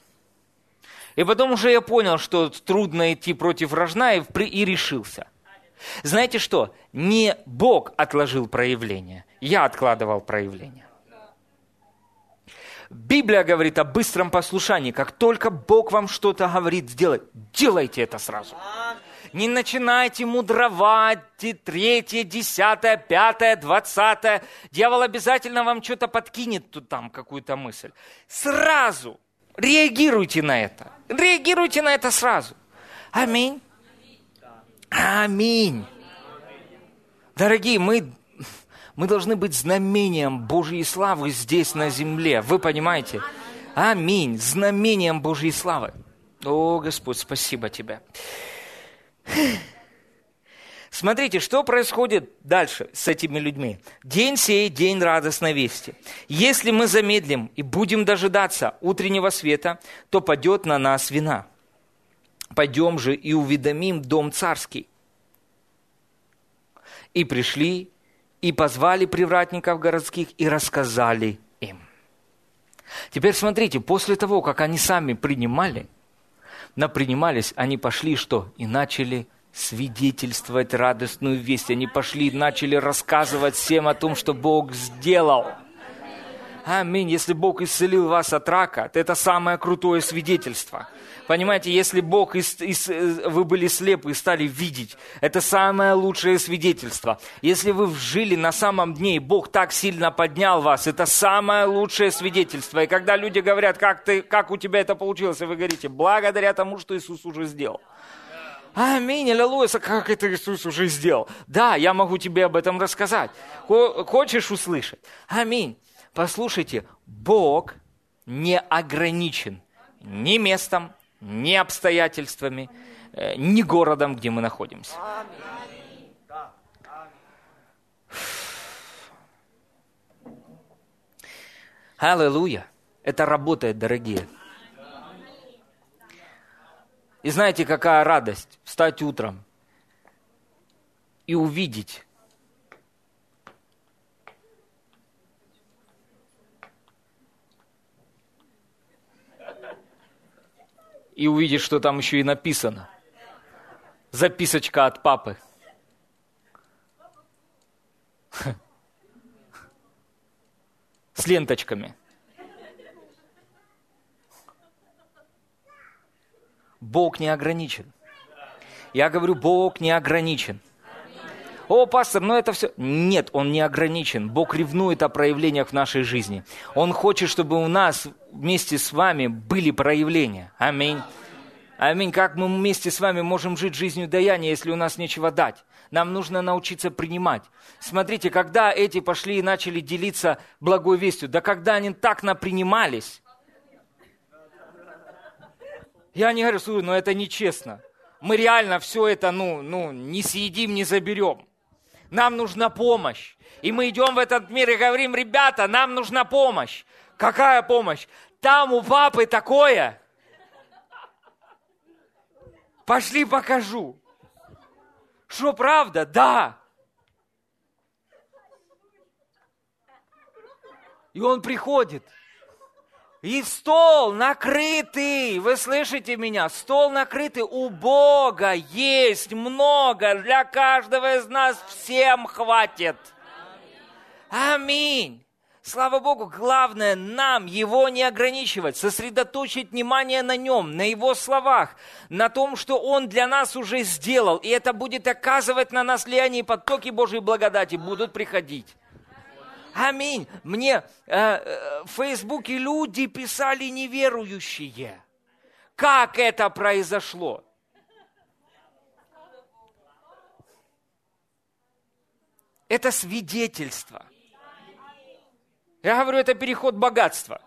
S1: И потом уже я понял, что трудно идти против рожна, и, и решился. Знаете что? Не Бог отложил проявление, я откладывал проявление. Библия говорит о быстром послушании. Как только Бог вам что-то говорит сделать, делайте это сразу. Не начинайте мудровать, третье, десятое, пятое, двадцатое. Дьявол обязательно вам что-то подкинет тут там, какую-то мысль. Сразу реагируйте на это. Реагируйте на это сразу. Аминь. Аминь. Дорогие, мы, мы должны быть знамением Божьей славы здесь на земле. Вы понимаете? Аминь. Знамением Божьей славы. О, Господь, спасибо Тебе. Смотрите, что происходит дальше с этими людьми. День сей, день радостной вести. Если мы замедлим и будем дожидаться утреннего света, то падет на нас вина пойдем же и уведомим дом царский. И пришли, и позвали привратников городских, и рассказали им. Теперь смотрите, после того, как они сами принимали, напринимались, они пошли что? И начали свидетельствовать радостную весть. Они пошли и начали рассказывать всем о том, что Бог сделал. Аминь. Если Бог исцелил вас от рака, то это самое крутое свидетельство. Понимаете, если Бог, ис, ис, э, вы были слепы и стали видеть, это самое лучшее свидетельство. Если вы жили на самом дне, и Бог так сильно поднял вас, это самое лучшее свидетельство. И когда люди говорят, как, ты, как у тебя это получилось, и вы говорите, благодаря тому, что Иисус уже сделал. Аминь, аллилуйя, как это Иисус уже сделал. Да, я могу тебе об этом рассказать. Хочешь услышать? Аминь. Послушайте, Бог не ограничен ни местом, ни обстоятельствами, э, ни городом, где мы находимся. Аллилуйя. Это работает, дорогие. И знаете, какая радость встать утром и увидеть, и увидишь, что там еще и написано. Записочка от папы. С ленточками. Бог не ограничен. Я говорю, Бог не ограничен. О, пастор, ну это все... Нет, он не ограничен. Бог ревнует о проявлениях в нашей жизни. Он хочет, чтобы у нас вместе с вами были проявления. Аминь. Аминь. Как мы вместе с вами можем жить жизнью даяния, если у нас нечего дать? Нам нужно научиться принимать. Смотрите, когда эти пошли и начали делиться благой вестью, да когда они так напринимались, я не говорю, слушай, ну это нечестно. Мы реально все это, ну, ну, не съедим, не заберем нам нужна помощь. И мы идем в этот мир и говорим, ребята, нам нужна помощь. Какая помощь? Там у папы такое. Пошли покажу. Что правда? Да. И он приходит. И стол накрытый, вы слышите меня? Стол накрытый, у Бога есть много, для каждого из нас всем хватит. Аминь. Слава Богу, главное нам его не ограничивать, сосредоточить внимание на нем, на его словах, на том, что он для нас уже сделал. И это будет оказывать на нас влияние, и потоки Божьей благодати будут приходить. Аминь. Мне э, э, в Фейсбуке люди писали неверующие. Как это произошло? Это свидетельство. Я говорю, это переход богатства.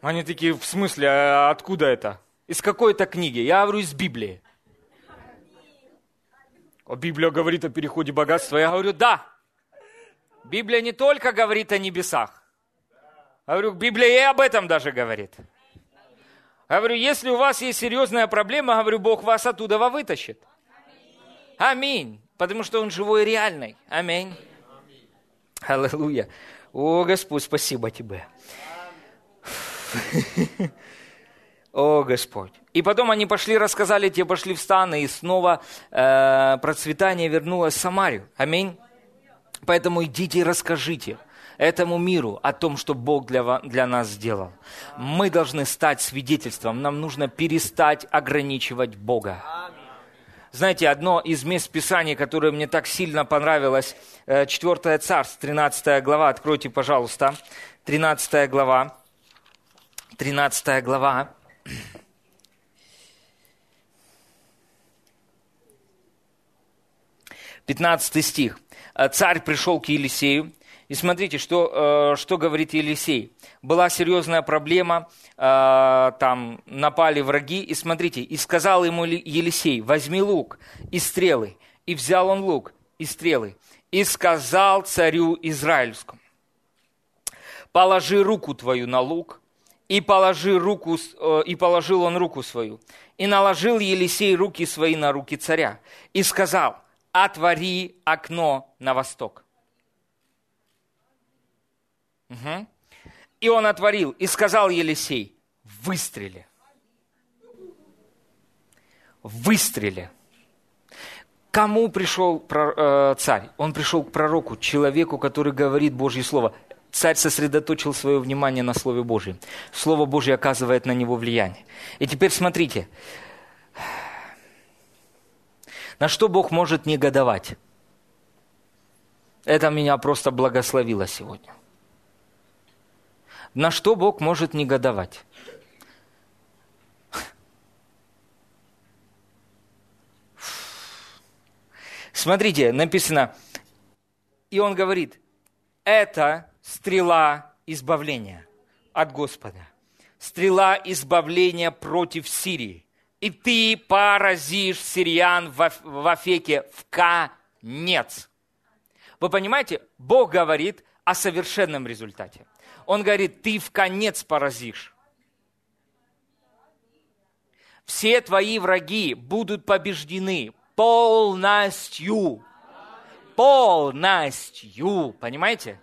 S1: Они такие, в смысле, а откуда это? Из какой-то книги? Я говорю, из Библии. Библия говорит о переходе богатства. Я говорю, да. Библия не только говорит о небесах. Я говорю, Библия и об этом даже говорит. Я говорю, если у вас есть серьезная проблема, говорю, Бог вас оттуда вытащит. Аминь. Потому что Он живой и реальный. Аминь. Аллилуйя. О, Господь, спасибо Тебе. О, Господь. И потом они пошли, рассказали, те пошли в станы, и снова э, процветание вернулось в Самарию. Аминь. Поэтому идите и расскажите этому миру о том, что Бог для, для нас сделал. Мы должны стать свидетельством. Нам нужно перестать ограничивать Бога. Знаете, одно из мест Писания, которое мне так сильно понравилось, 4 э, Царств, 13 глава, откройте, пожалуйста, 13 глава, 13 глава. 15 стих. «Э, царь пришел к Елисею, и смотрите, что, э, что говорит Елисей. Была серьезная проблема, э, там напали враги, и смотрите, и сказал ему Елисей, возьми лук и стрелы. И взял он лук и стрелы, и сказал царю Израильскому, положи руку твою на лук, и, положи руку, и положил он руку свою. И наложил Елисей руки свои на руки царя. И сказал, отвори окно на восток. Угу. И он отворил и сказал Елисей, выстрели. Выстрели. Кому пришел э, царь? Он пришел к пророку, человеку, который говорит Божье Слово. Царь сосредоточил свое внимание на Слове Божьем. Слово Божье оказывает на него влияние. И теперь смотрите, на что Бог может негодовать? Это меня просто благословило сегодня. На что Бог может негодовать? Смотрите, написано, и он говорит, это стрела избавления от Господа. Стрела избавления против Сирии и ты поразишь сириян в Афеке в конец. Вы понимаете, Бог говорит о совершенном результате. Он говорит, ты в конец поразишь. Все твои враги будут побеждены полностью. Полностью. Понимаете?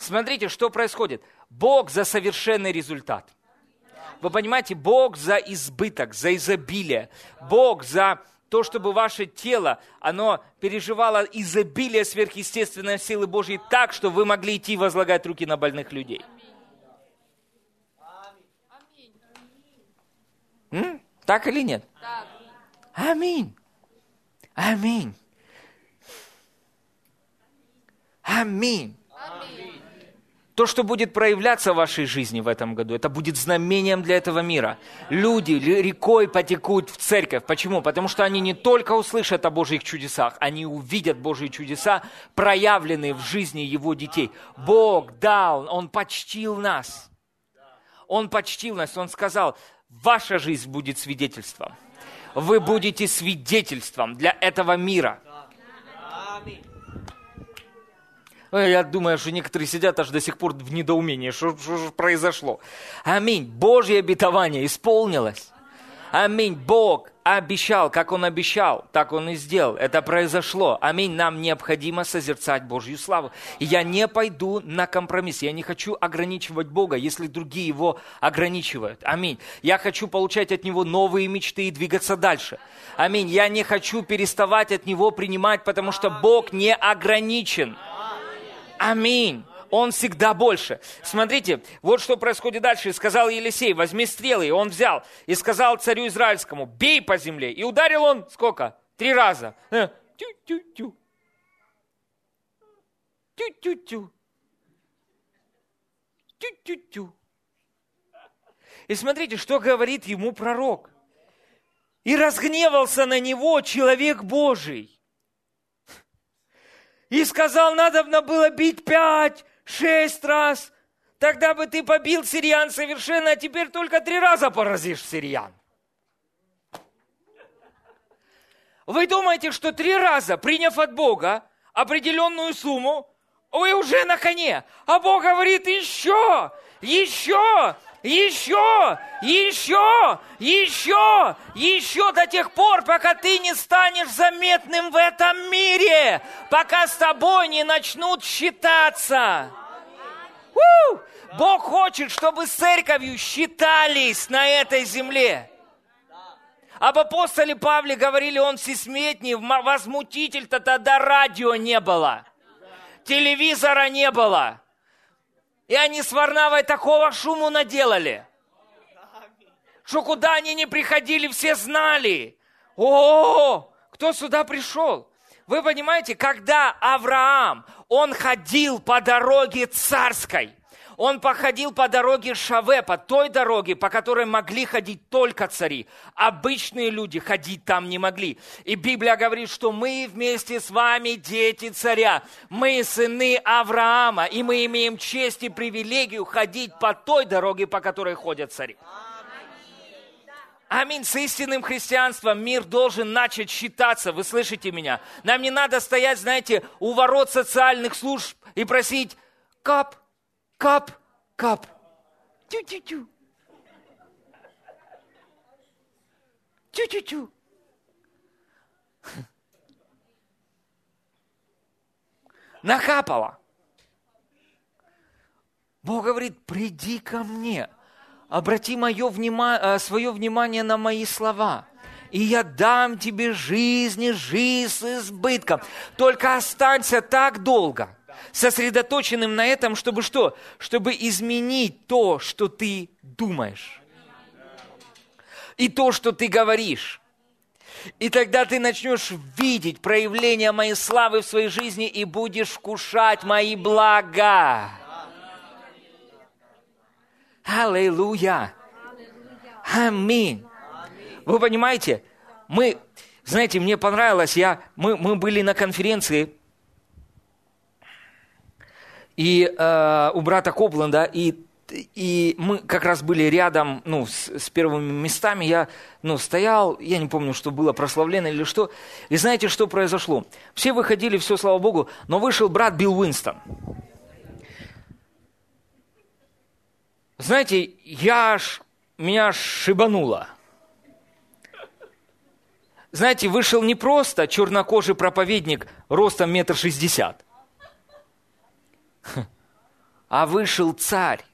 S1: Смотрите, что происходит. Бог за совершенный результат – вы понимаете, Бог за избыток, за изобилие. Бог за то, чтобы ваше тело, оно переживало изобилие сверхъестественной силы Божьей так, что вы могли идти возлагать руки на больных людей. М? Так или нет? Так. Аминь. Аминь. Аминь. То, что будет проявляться в вашей жизни в этом году, это будет знамением для этого мира. Люди рекой потекут в церковь. Почему? Потому что они не только услышат о Божьих чудесах, они увидят Божьи чудеса, проявленные в жизни Его детей. Бог дал, Он почтил нас. Он почтил нас, Он сказал, ваша жизнь будет свидетельством. Вы будете свидетельством для этого мира. Я думаю, что некоторые сидят аж до сих пор в недоумении, что, же произошло. Аминь. Божье обетование исполнилось. Аминь. Бог обещал, как Он обещал, так Он и сделал. Это произошло. Аминь. Нам необходимо созерцать Божью славу. Я не пойду на компромисс. Я не хочу ограничивать Бога, если другие Его ограничивают. Аминь. Я хочу получать от Него новые мечты и двигаться дальше. Аминь. Я не хочу переставать от Него принимать, потому что Бог не ограничен. Он всегда больше. Смотрите, вот что происходит дальше. И сказал Елисей, возьми стрелы. И он взял и сказал царю израильскому, бей по земле. И ударил он сколько? Три раза. Э, тю-тю-тю. Тю-тю-тю. Тю-тю-тю. И смотрите, что говорит ему пророк. И разгневался на него человек Божий. И сказал, надо было бить пять, шесть раз. Тогда бы ты побил сириян совершенно, а теперь только три раза поразишь сириян. Вы думаете, что три раза, приняв от Бога определенную сумму, вы уже на коне. А Бог говорит, еще, еще, еще, еще, еще, еще до тех пор, пока ты не станешь заметным в этом мире, пока с тобой не начнут считаться. У! Бог хочет, чтобы с церковью считались на этой земле. Об апостоле Павле говорили, он всесметний, возмутитель-то тогда радио не было. Телевизора не было. И они с Варнавой такого шуму наделали, что куда они не приходили, все знали. О, кто сюда пришел? Вы понимаете, когда Авраам, он ходил по дороге царской, он походил по дороге Шаве, по той дороге, по которой могли ходить только цари. Обычные люди ходить там не могли. И Библия говорит, что мы вместе с вами дети царя. Мы сыны Авраама, и мы имеем честь и привилегию ходить по той дороге, по которой ходят цари. Аминь. С истинным христианством мир должен начать считаться. Вы слышите меня? Нам не надо стоять, знаете, у ворот социальных служб и просить кап, Кап, кап. Тю-тю-тю. Тю-тю-тю. Нахапала. Бог говорит, приди ко мне, обрати мое внимание, э, свое внимание на мои слова, и я дам тебе жизнь и жизнь с избытком. Только останься так долго – сосредоточенным на этом, чтобы что? Чтобы изменить то, что ты думаешь. И то, что ты говоришь. И тогда ты начнешь видеть проявление моей славы в своей жизни и будешь вкушать мои блага. Аллилуйя. Аминь. Вы понимаете, мы, знаете, мне понравилось, я, мы, мы были на конференции и э, у брата Копленда, и, и мы как раз были рядом, ну, с, с первыми местами, я, ну, стоял, я не помню, что было, прославлено или что, и знаете, что произошло? Все выходили, все, слава Богу, но вышел брат Билл Уинстон. Знаете, я аж, меня шибануло. Знаете, вышел не просто чернокожий проповедник ростом метр шестьдесят – а вышел царь.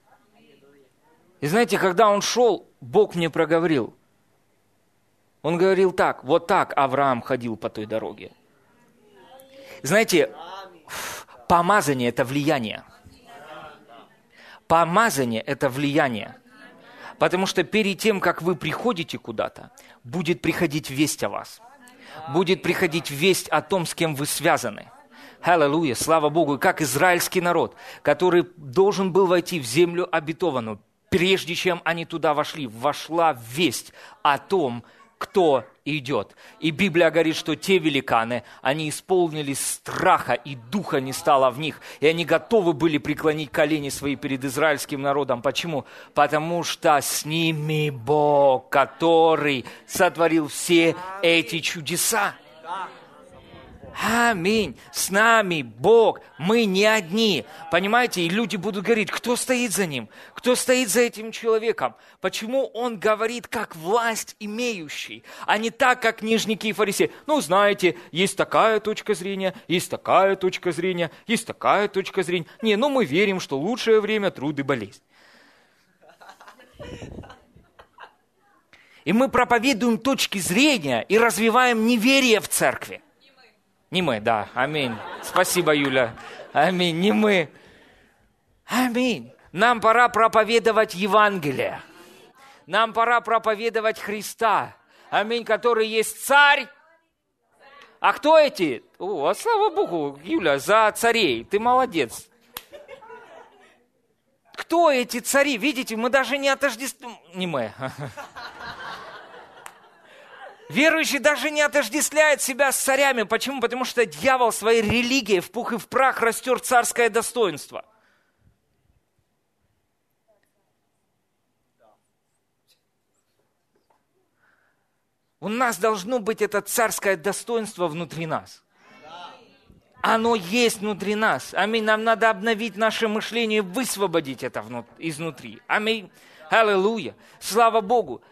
S1: И знаете, когда он шел, Бог мне проговорил. Он говорил так, вот так Авраам ходил по той дороге. Знаете, помазание – это влияние. Помазание – это влияние. Потому что перед тем, как вы приходите куда-то, будет приходить весть о вас. Будет приходить весть о том, с кем вы связаны – Аллилуйя, слава Богу, как израильский народ, который должен был войти в землю обетованную, прежде чем они туда вошли, вошла весть о том, кто идет. И Библия говорит, что те великаны, они исполнились страха, и духа не стало в них. И они готовы были преклонить колени свои перед израильским народом. Почему? Потому что с ними Бог, который сотворил все эти чудеса. Аминь. С нами Бог. Мы не одни. Понимаете? И люди будут говорить, кто стоит за ним? Кто стоит за этим человеком? Почему он говорит как власть имеющий, а не так, как книжники и фарисеи? Ну, знаете, есть такая точка зрения, есть такая точка зрения, есть такая точка зрения. Не, ну мы верим, что лучшее время труд и болезнь. И мы проповедуем точки зрения и развиваем неверие в церкви. Не мы, да. Аминь. Спасибо, Юля. Аминь, не мы. Аминь. Нам пора проповедовать Евангелие. Нам пора проповедовать Христа. Аминь, который есть царь. А кто эти? О, а слава Богу, Юля, за царей. Ты молодец. Кто эти цари? Видите, мы даже не отождествляем... Не мы. Верующий даже не отождествляет себя с царями. Почему? Потому что дьявол своей религией в пух и в прах растер царское достоинство. У нас должно быть это царское достоинство внутри нас. Оно есть внутри нас. Аминь. Нам надо обновить наше мышление, высвободить это изнутри. Аминь. Аллилуйя. Слава Богу.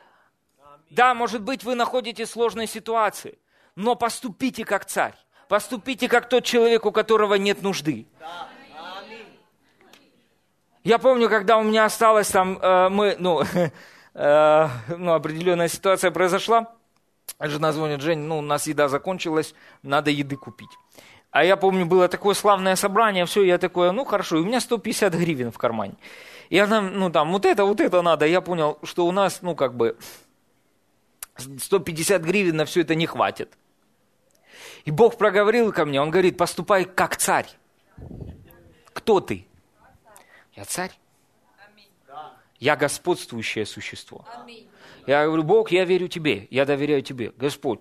S1: Да, может быть, вы находитесь в сложной ситуации, но поступите как царь. Поступите как тот человек, у которого нет нужды. Я помню, когда у меня осталось там, э, мы, ну, э, ну, определенная ситуация произошла, жена звонит, Жень, ну, у нас еда закончилась, надо еды купить. А я помню, было такое славное собрание, все, я такое, ну, хорошо, у меня 150 гривен в кармане. И она, ну, там, вот это, вот это надо. Я понял, что у нас, ну, как бы, 150 гривен на все это не хватит. И Бог проговорил ко мне, Он говорит, поступай как царь. Кто ты? Я царь. Я господствующее существо. Я говорю, Бог, я верю тебе, я доверяю тебе. Господь,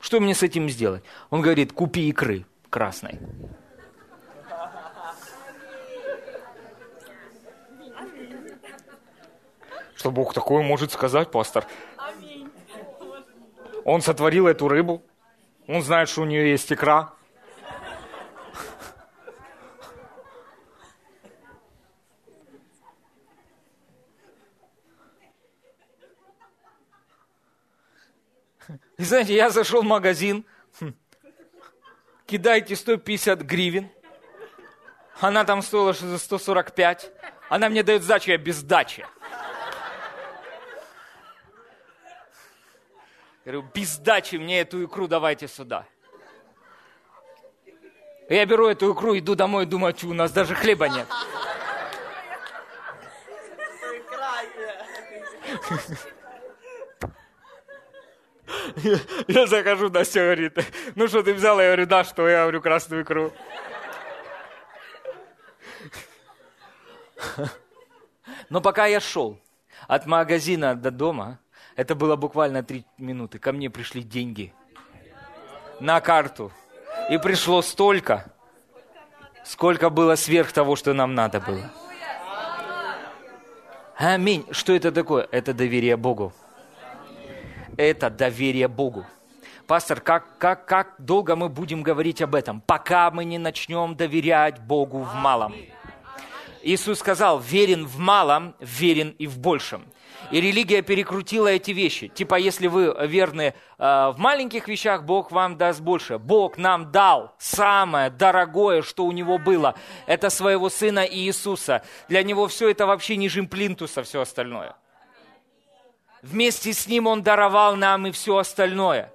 S1: что мне с этим сделать? Он говорит, купи икры красной. Что Бог такое может сказать, пастор? Он сотворил эту рыбу. Он знает, что у нее есть икра. И знаете, я зашел в магазин, кидайте 150 гривен, она там стоила за 145, она мне дает сдачу, я без сдачи. Я говорю, без сдачи мне эту икру давайте сюда. Я беру эту икру, иду домой, думаю, у нас даже хлеба нет. Я, я захожу, Настя говорит, ну что ты взяла? Я говорю, да, что? Я говорю, красную икру. Но пока я шел от магазина до дома, это было буквально три минуты. Ко мне пришли деньги на карту. И пришло столько, сколько было сверх того, что нам надо было. Аминь. Что это такое? Это доверие Богу. Это доверие Богу. Пастор, как, как, как долго мы будем говорить об этом, пока мы не начнем доверять Богу в малом? Иисус сказал, верен в малом, верен и в большем. И религия перекрутила эти вещи. Типа, если вы верны э, в маленьких вещах, Бог вам даст больше. Бог нам дал самое дорогое, что у Него было. Это своего Сына Иисуса. Для Него все это вообще ниже плинтуса, все остальное. Вместе с Ним Он даровал нам и все остальное.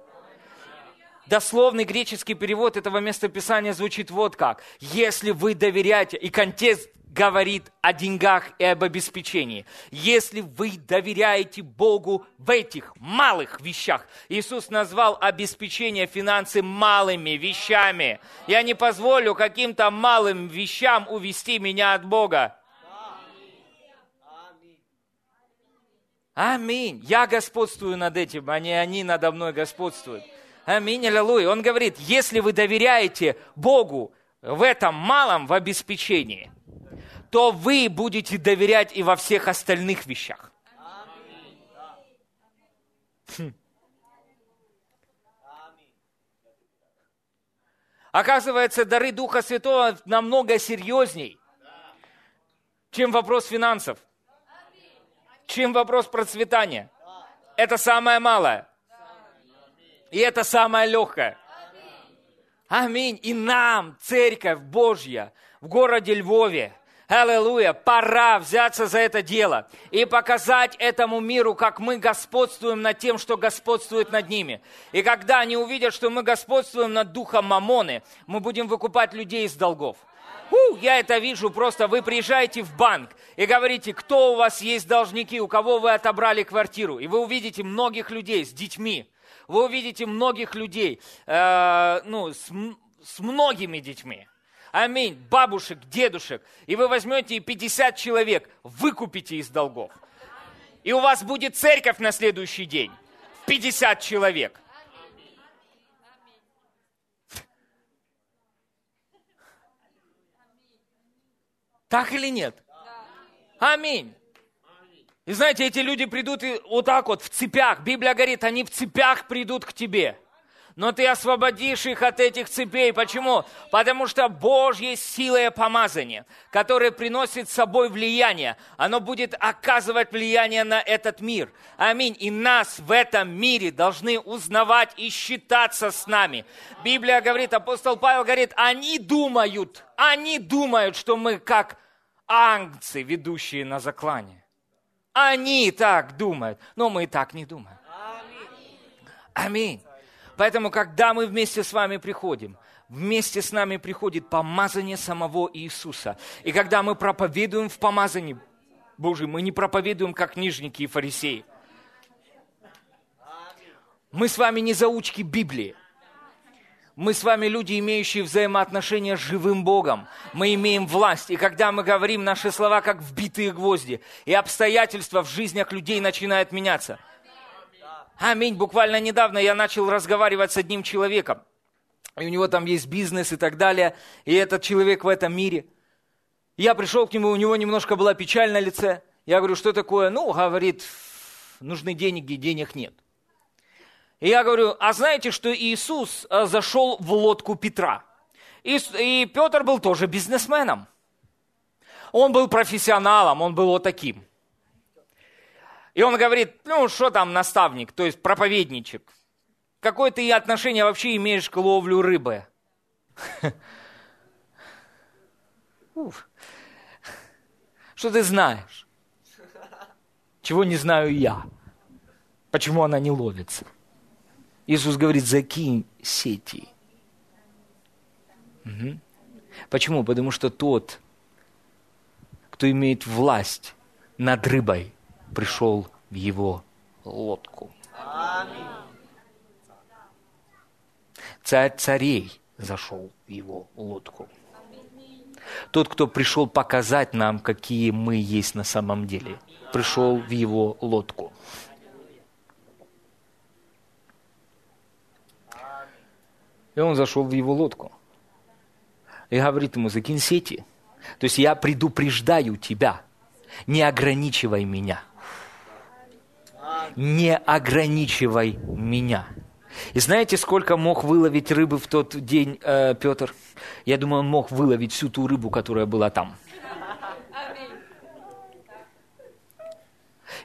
S1: Дословный греческий перевод этого местописания звучит вот как. Если вы доверяете, и контекст говорит о деньгах и об обеспечении. Если вы доверяете Богу в этих малых вещах, Иисус назвал обеспечение финансы малыми вещами. Я не позволю каким-то малым вещам увести меня от Бога. Аминь. Я господствую над этим, а не они надо мной господствуют. Аминь, аллилуйя. Он говорит, если вы доверяете Богу в этом малом, в обеспечении – то вы будете доверять и во всех остальных вещах. Хм. Оказывается, дары Духа Святого намного серьезней, чем вопрос финансов, чем вопрос процветания. Это самое малое. И это самое легкое. Аминь. И нам, Церковь Божья, в городе Львове, Аллилуйя! Пора взяться за это дело и показать этому миру, как мы господствуем над тем, что господствует над ними. И когда они увидят, что мы господствуем над духом Мамоны, мы будем выкупать людей из долгов. У, я это вижу, просто вы приезжаете в банк и говорите, кто у вас есть должники, у кого вы отобрали квартиру. И вы увидите многих людей с детьми. Вы увидите многих людей э, ну, с, с многими детьми. Аминь. Бабушек, дедушек. И вы возьмете и 50 человек, выкупите из долгов. И у вас будет церковь на следующий день. 50 человек. Так или нет? Аминь. И знаете, эти люди придут и вот так вот в цепях. Библия говорит, они в цепях придут к тебе но ты освободишь их от этих цепей. Почему? Потому что Божье силое помазание, которое приносит с собой влияние, оно будет оказывать влияние на этот мир. Аминь. И нас в этом мире должны узнавать и считаться с нами. Библия говорит, апостол Павел говорит, они думают, они думают, что мы как ангцы, ведущие на заклане. Они так думают, но мы так не думаем. Аминь. Поэтому, когда мы вместе с вами приходим, вместе с нами приходит помазание самого Иисуса. И когда мы проповедуем в помазании Божьем, мы не проповедуем как книжники и фарисеи. Мы с вами не заучки Библии. Мы с вами люди, имеющие взаимоотношения с живым Богом. Мы имеем власть. И когда мы говорим, наши слова как вбитые гвозди. И обстоятельства в жизнях людей начинают меняться. Аминь. Буквально недавно я начал разговаривать с одним человеком. И у него там есть бизнес и так далее. И этот человек в этом мире. Я пришел к нему, у него немножко была печаль на лице. Я говорю, что такое? Ну, говорит, нужны деньги, денег нет. И я говорю, а знаете, что Иисус э, зашел в лодку Петра? И, и Петр был тоже бизнесменом. Он был профессионалом, он был вот таким. И он говорит, ну что там наставник, то есть проповедничек, какое ты отношение вообще имеешь к ловлю рыбы? Что ты знаешь? Чего не знаю я? Почему она не ловится? Иисус говорит, закинь сети. Угу. Почему? Потому что тот, кто имеет власть над рыбой, пришел в его лодку. Царь царей зашел в его лодку. Тот, кто пришел показать нам, какие мы есть на самом деле, пришел в его лодку. И он зашел в его лодку. И говорит ему, закинь сети. То есть я предупреждаю тебя, не ограничивай меня не ограничивай меня. И знаете, сколько мог выловить рыбы в тот день э, Петр? Я думаю, он мог выловить всю ту рыбу, которая была там.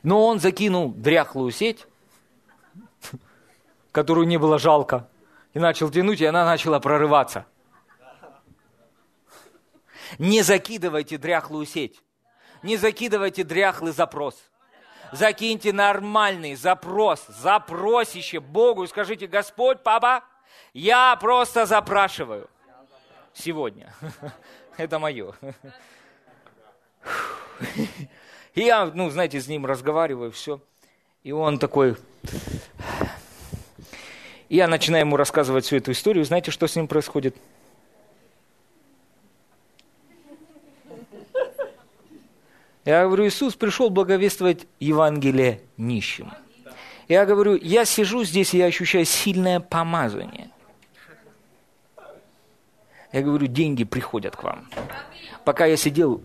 S1: Но он закинул дряхлую сеть, которую не было жалко, и начал тянуть, и она начала прорываться. Не закидывайте дряхлую сеть, не закидывайте дряхлый запрос – закиньте нормальный запрос, запросище Богу и скажите, Господь, папа, я просто запрашиваю сегодня. Это мое. И я, ну, знаете, с ним разговариваю, все. И он такой... И я начинаю ему рассказывать всю эту историю. Знаете, что с ним происходит? Я говорю, Иисус пришел благовествовать Евангелие нищим. Я говорю, я сижу здесь, и я ощущаю сильное помазание. Я говорю, деньги приходят к вам. Пока я сидел,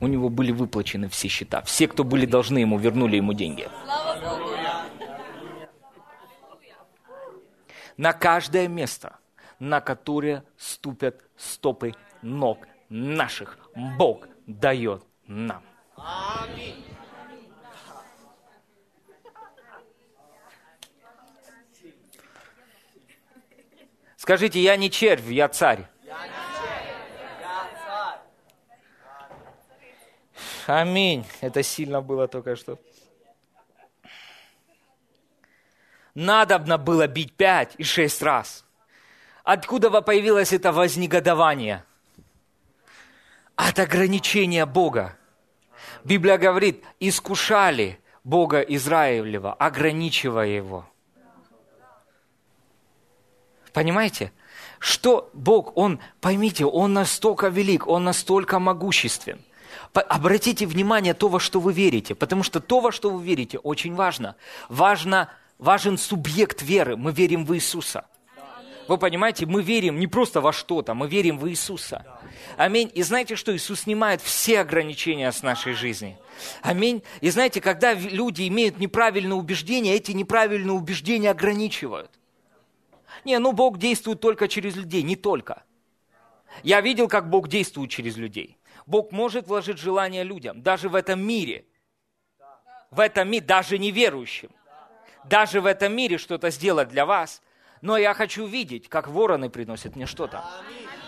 S1: у него были выплачены все счета. Все, кто были должны ему, вернули ему деньги. На каждое место, на которое ступят стопы ног наших, Бог дает нам. Аминь. Скажите, я не червь, я царь. Аминь. Это сильно было только что. Надобно было бить пять и шесть раз. Откуда появилось это вознегодование? От ограничения Бога. Библия говорит, искушали Бога Израилева, ограничивая его. Понимаете? Что Бог, Он, поймите, Он настолько велик, Он настолько могуществен. Обратите внимание то, во что вы верите, потому что то, во что вы верите, очень важно. Важно, важен субъект веры. Мы верим в Иисуса. Вы понимаете, мы верим не просто во что-то, мы верим в Иисуса. Аминь. И знаете что? Иисус снимает все ограничения с нашей жизни. Аминь. И знаете, когда люди имеют неправильные убеждения, эти неправильные убеждения ограничивают. Не, ну Бог действует только через людей, не только. Я видел, как Бог действует через людей. Бог может вложить желание людям, даже в этом мире. В этом мире, даже неверующим. Даже в этом мире что-то сделать для вас. Но я хочу видеть, как вороны приносят мне что-то.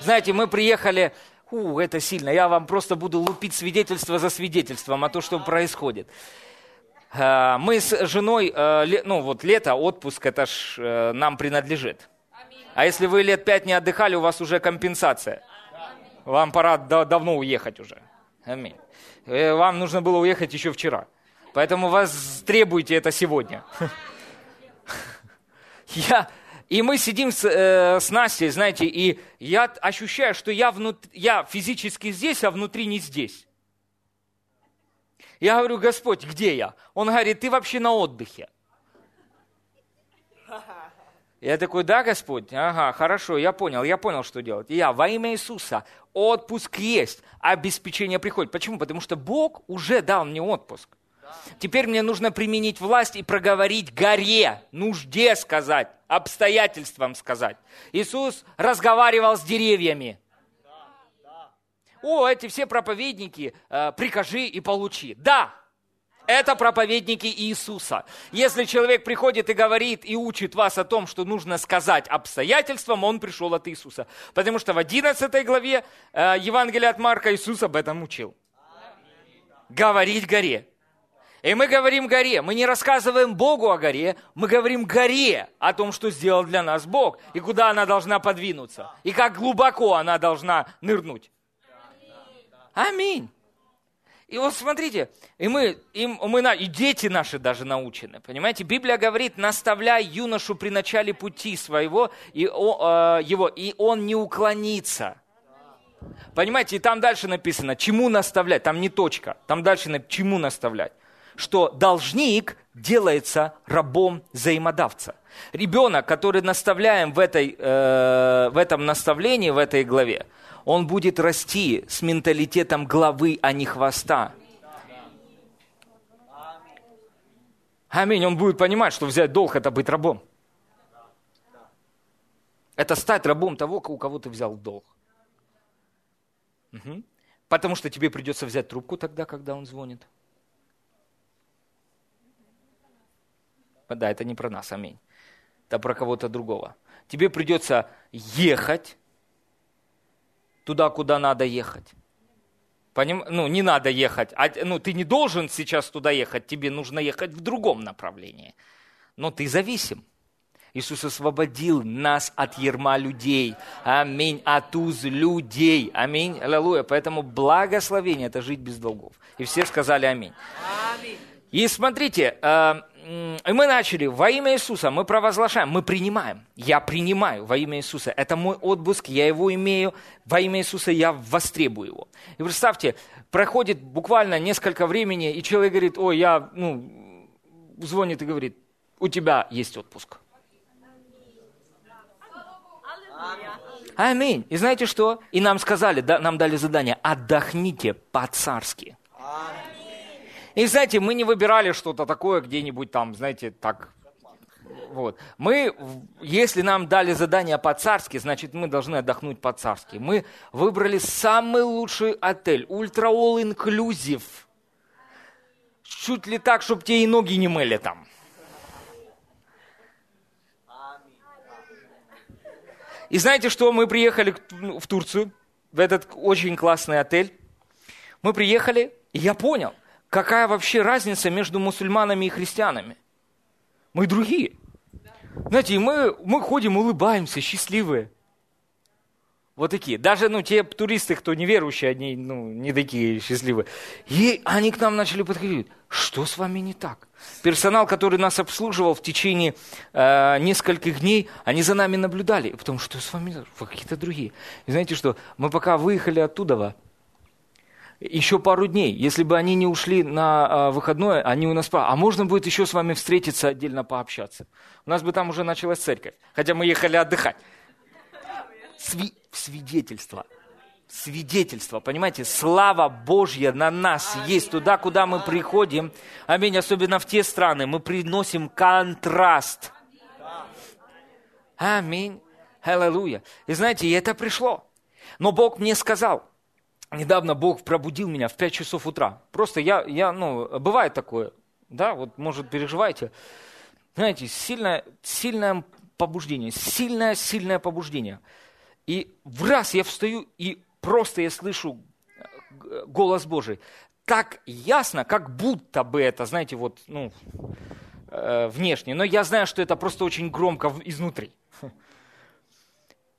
S1: Знаете, мы приехали, у, это сильно, я вам просто буду лупить свидетельство за свидетельством о том, что происходит. Э, мы с женой, э, ну вот лето, отпуск, это ж э, нам принадлежит. А если вы лет пять не отдыхали, у вас уже компенсация. Вам пора давно уехать уже. Аминь. Вам нужно было уехать еще вчера. Поэтому вас требуете это сегодня. Я, и мы сидим с, э, с Настей, знаете, и я ощущаю, что я, внут, я физически здесь, а внутри не здесь. Я говорю, Господь, где я? Он говорит, ты вообще на отдыхе. Я такой, да, Господь? Ага, хорошо, я понял, я понял, что делать. И я, во имя Иисуса, отпуск есть, обеспечение приходит. Почему? Потому что Бог уже дал мне отпуск. Теперь мне нужно применить власть и проговорить горе, нужде сказать, обстоятельствам сказать. Иисус разговаривал с деревьями о, эти все проповедники, э, прикажи и получи. Да, это проповедники Иисуса. Если человек приходит и говорит и учит вас о том, что нужно сказать обстоятельствам, он пришел от Иисуса. Потому что в 11 главе э, Евангелия от Марка Иисус об этом учил. Говорить горе. И мы говорим горе, мы не рассказываем Богу о горе, мы говорим горе о том, что сделал для нас Бог, и куда она должна подвинуться, и как глубоко она должна нырнуть. Аминь. И вот смотрите, и мы, и мы, и дети наши даже научены, понимаете? Библия говорит, наставляй юношу при начале пути своего, и, о, э, его, и он не уклонится. Понимаете, и там дальше написано, чему наставлять, там не точка, там дальше написано, чему наставлять. Что должник делается рабом взаимодавца. Ребенок, который наставляем в, этой, э, в этом наставлении, в этой главе, он будет расти с менталитетом главы, а не хвоста. Аминь. Он будет понимать, что взять долг – это быть рабом. Это стать рабом того, у кого ты взял долг. Угу. Потому что тебе придется взять трубку тогда, когда он звонит. Да, это не про нас, аминь. Это про кого-то другого. Тебе придется ехать туда, куда надо ехать. Поним? Ну, не надо ехать. А, ну, ты не должен сейчас туда ехать, тебе нужно ехать в другом направлении. Но ты зависим. Иисус освободил нас от ерма людей. Аминь. От уз людей. Аминь. Аллилуйя. Поэтому благословение – это жить без долгов. И все сказали аминь. аминь. И смотрите, э, и мы начали во имя Иисуса, мы провозглашаем, мы принимаем. Я принимаю во имя Иисуса. Это мой отпуск, я его имею. Во имя Иисуса я востребую его. И представьте, проходит буквально несколько времени, и человек говорит, ой, я, ну, звонит и говорит, у тебя есть отпуск. Аминь. И знаете что? И нам сказали, да, нам дали задание, отдохните по-царски. И, знаете, мы не выбирали что-то такое где-нибудь там, знаете, так. Вот. Мы, если нам дали задание по-царски, значит, мы должны отдохнуть по-царски. Мы выбрали самый лучший отель, ультра all inclusive. Чуть ли так, чтобы те и ноги не мыли там. И знаете что, мы приехали в Турцию, в этот очень классный отель. Мы приехали, И я понял, какая вообще разница между мусульманами и христианами. Мы другие. Знаете, мы, мы ходим, улыбаемся, счастливые. Вот такие. Даже ну, те туристы, кто неверующие, они ну, не такие счастливые. И они к нам начали подходить. Что с вами не так? Персонал, который нас обслуживал в течение э, нескольких дней, они за нами наблюдали. И потом, что с вами? Какие-то другие. И знаете что? Мы пока выехали оттуда, еще пару дней. Если бы они не ушли на э, выходное, они у нас... А можно будет еще с вами встретиться, отдельно пообщаться? У нас бы там уже началась церковь. Хотя мы ехали отдыхать. Сви свидетельство. Свидетельство, понимаете, слава Божья на нас есть туда, куда мы приходим. Аминь, особенно в те страны. Мы приносим контраст. Аминь. Аллилуйя. И знаете, это пришло. Но Бог мне сказал, недавно Бог пробудил меня в 5 часов утра. Просто я, я ну, бывает такое, да, вот, может, переживаете. Знаете, сильное, сильное побуждение, сильное, сильное побуждение – и в раз я встаю, и просто я слышу э, голос Божий. Так ясно, как будто бы это, знаете, вот, ну, э, внешне. Но я знаю, что это просто очень громко изнутри.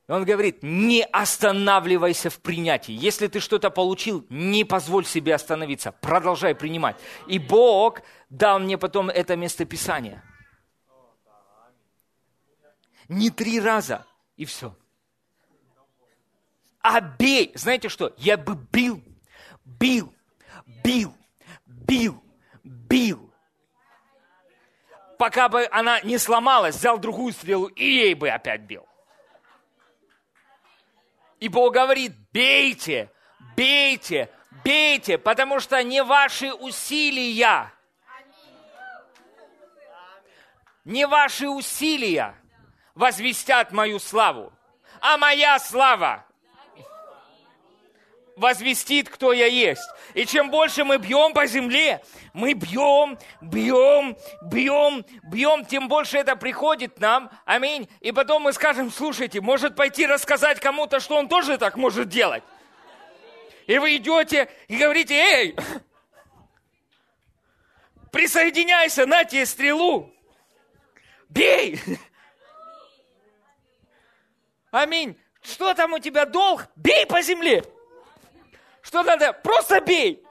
S1: Он говорит, не останавливайся в принятии. Если ты что-то получил, не позволь себе остановиться. Продолжай принимать. И Бог дал мне потом это местописание. Не три раза, и все а бей. Знаете что? Я бы бил, бил, бил, бил, бил. Пока бы она не сломалась, взял другую стрелу и ей бы опять бил. И Бог говорит, бейте, бейте, бейте, потому что не ваши усилия, не ваши усилия возвестят мою славу, а моя слава возвестит, кто я есть. И чем больше мы бьем по земле, мы бьем, бьем, бьем, бьем, тем больше это приходит нам. Аминь. И потом мы скажем, слушайте, может пойти рассказать кому-то, что он тоже так может делать. И вы идете и говорите, эй, присоединяйся, на тебе стрелу, бей. Аминь. Что там у тебя долг? Бей по земле. Что надо? Просто бей!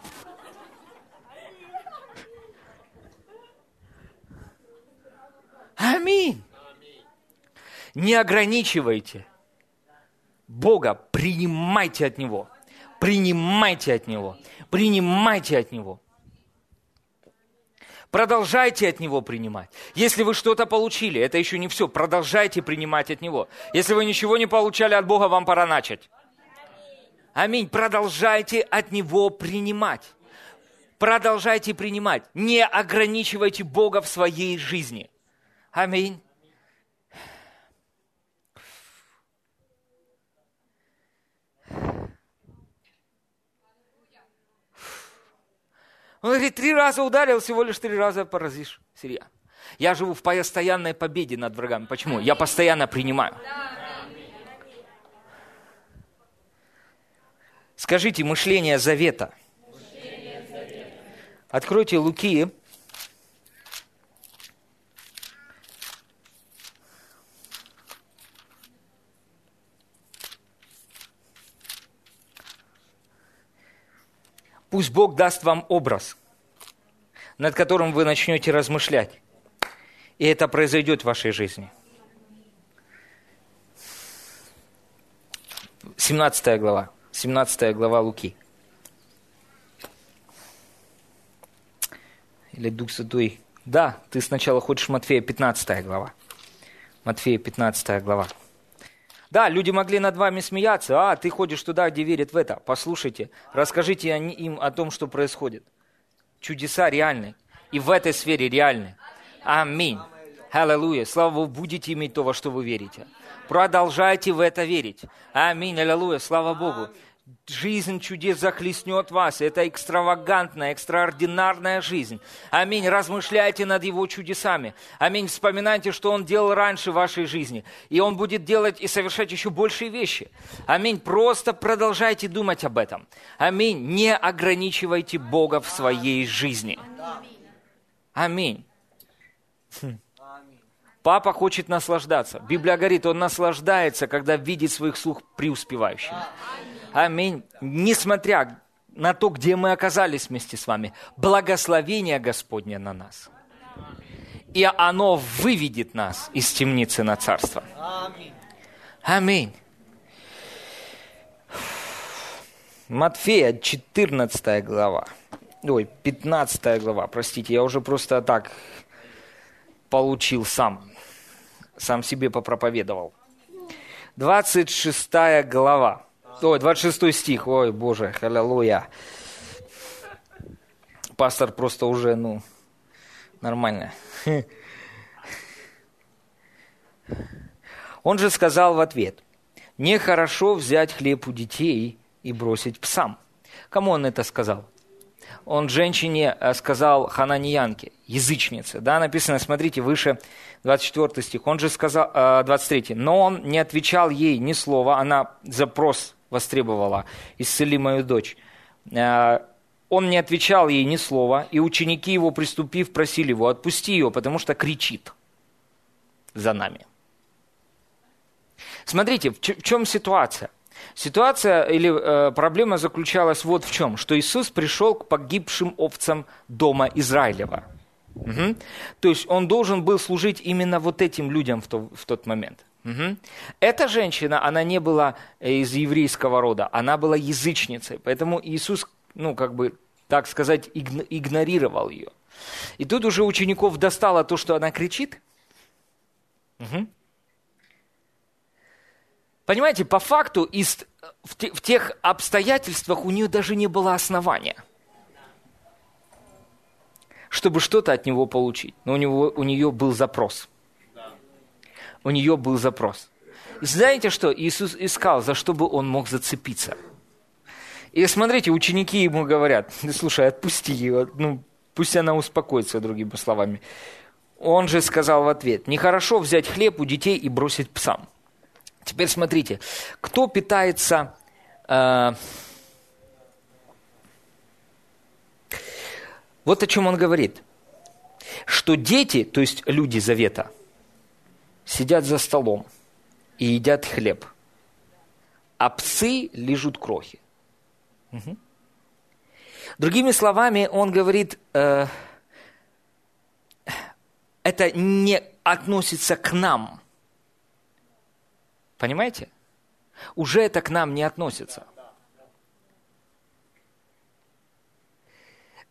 S1: Аминь. Не ограничивайте Бога, принимайте от Него. Принимайте от Него. Принимайте от Него. Продолжайте от Него принимать. Если вы что-то получили, это еще не все. Продолжайте принимать от Него. Если вы ничего не получали от Бога, вам пора начать. Аминь. Продолжайте от Него принимать. Продолжайте принимать. Не ограничивайте Бога в своей жизни. Аминь. Он говорит, три раза ударил, всего лишь три раза поразишь Сирия. Я живу в постоянной победе над врагами. Почему? Я постоянно принимаю. Скажите, мышление завета. Откройте Луки. Пусть Бог даст вам образ, над которым вы начнете размышлять. И это произойдет в вашей жизни. 17 глава. 17 глава Луки. Или Дух Святой. Да, ты сначала хочешь Матфея 15 глава. Матфея 15 глава. Да, люди могли над вами смеяться. А, ты ходишь туда, где верят в это. Послушайте, расскажите им о том, что происходит. Чудеса реальны. И в этой сфере реальны. Аминь. Аллилуйя. Слава Богу, будете иметь то, во что вы верите. Продолжайте в это верить. Аминь. Аллилуйя. Слава Богу. Жизнь чудес захлестнет вас. Это экстравагантная, экстраординарная жизнь. Аминь. Размышляйте над Его чудесами. Аминь. Вспоминайте, что Он делал раньше в вашей жизни. И Он будет делать и совершать еще большие вещи. Аминь. Просто продолжайте думать об этом. Аминь. Не ограничивайте Бога в своей жизни. Аминь. Папа хочет наслаждаться. Библия говорит, он наслаждается, когда видит своих слух преуспевающими. Аминь. Несмотря на то, где мы оказались вместе с вами, благословение Господне на нас. И оно выведет нас из темницы на царство. Аминь. Матфея, 14 глава. Ой, 15 глава, простите, я уже просто так получил сам. Сам себе попроповедовал. 26 глава. Ой, 26 стих. Ой, Боже, аллилуйя. Пастор просто уже, ну, нормально. Он же сказал в ответ, нехорошо взять хлеб у детей и бросить псам. Кому он это сказал? Он женщине э, сказал хананиянке, язычнице. Да, написано, смотрите, выше 24 стих. Он же сказал, 23. Э, Но он не отвечал ей ни слова, она запрос востребовала, исцели мою дочь. Э, он не отвечал ей ни слова, и ученики его, приступив, просили его, отпусти ее, потому что кричит за нами. Смотрите, в чем ситуация? Ситуация или э, проблема заключалась вот в чем, что Иисус пришел к погибшим овцам дома Израилева. Угу. То есть он должен был служить именно вот этим людям в, то, в тот момент. Угу. Эта женщина, она не была э, из еврейского рода, она была язычницей, поэтому Иисус, ну, как бы, так сказать, игнорировал ее. И тут уже учеников достало то, что она кричит. Угу. Понимаете, по факту из, в, те, в тех обстоятельствах у нее даже не было основания, чтобы что-то от него получить. Но у, него, у нее был запрос – у нее был запрос. И знаете что? Иисус искал, за что бы он мог зацепиться. И смотрите, ученики ему говорят, слушай, отпусти ее, ну, пусть она успокоится, другими словами. Он же сказал в ответ, нехорошо взять хлеб у детей и бросить псам. Теперь смотрите, кто питается... Э, вот о чем он говорит. Что дети, то есть люди завета – сидят за столом и едят хлеб, а псы лежат крохи. Угу. Другими словами, он говорит, э, это не относится к нам. Понимаете? Уже это к нам не относится.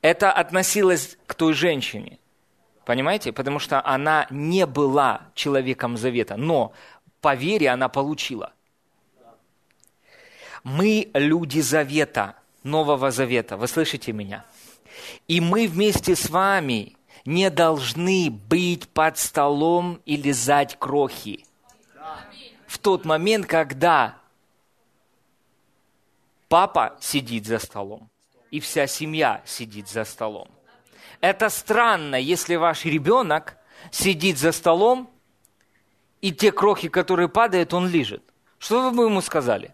S1: Это относилось к той женщине. Понимаете? Потому что она не была человеком завета, но по вере она получила. Мы люди завета, Нового Завета. Вы слышите меня? И мы вместе с вами не должны быть под столом и лизать крохи. В тот момент, когда папа сидит за столом, и вся семья сидит за столом. Это странно, если ваш ребенок сидит за столом, и те крохи, которые падают, он лежит. Что вы бы ему сказали?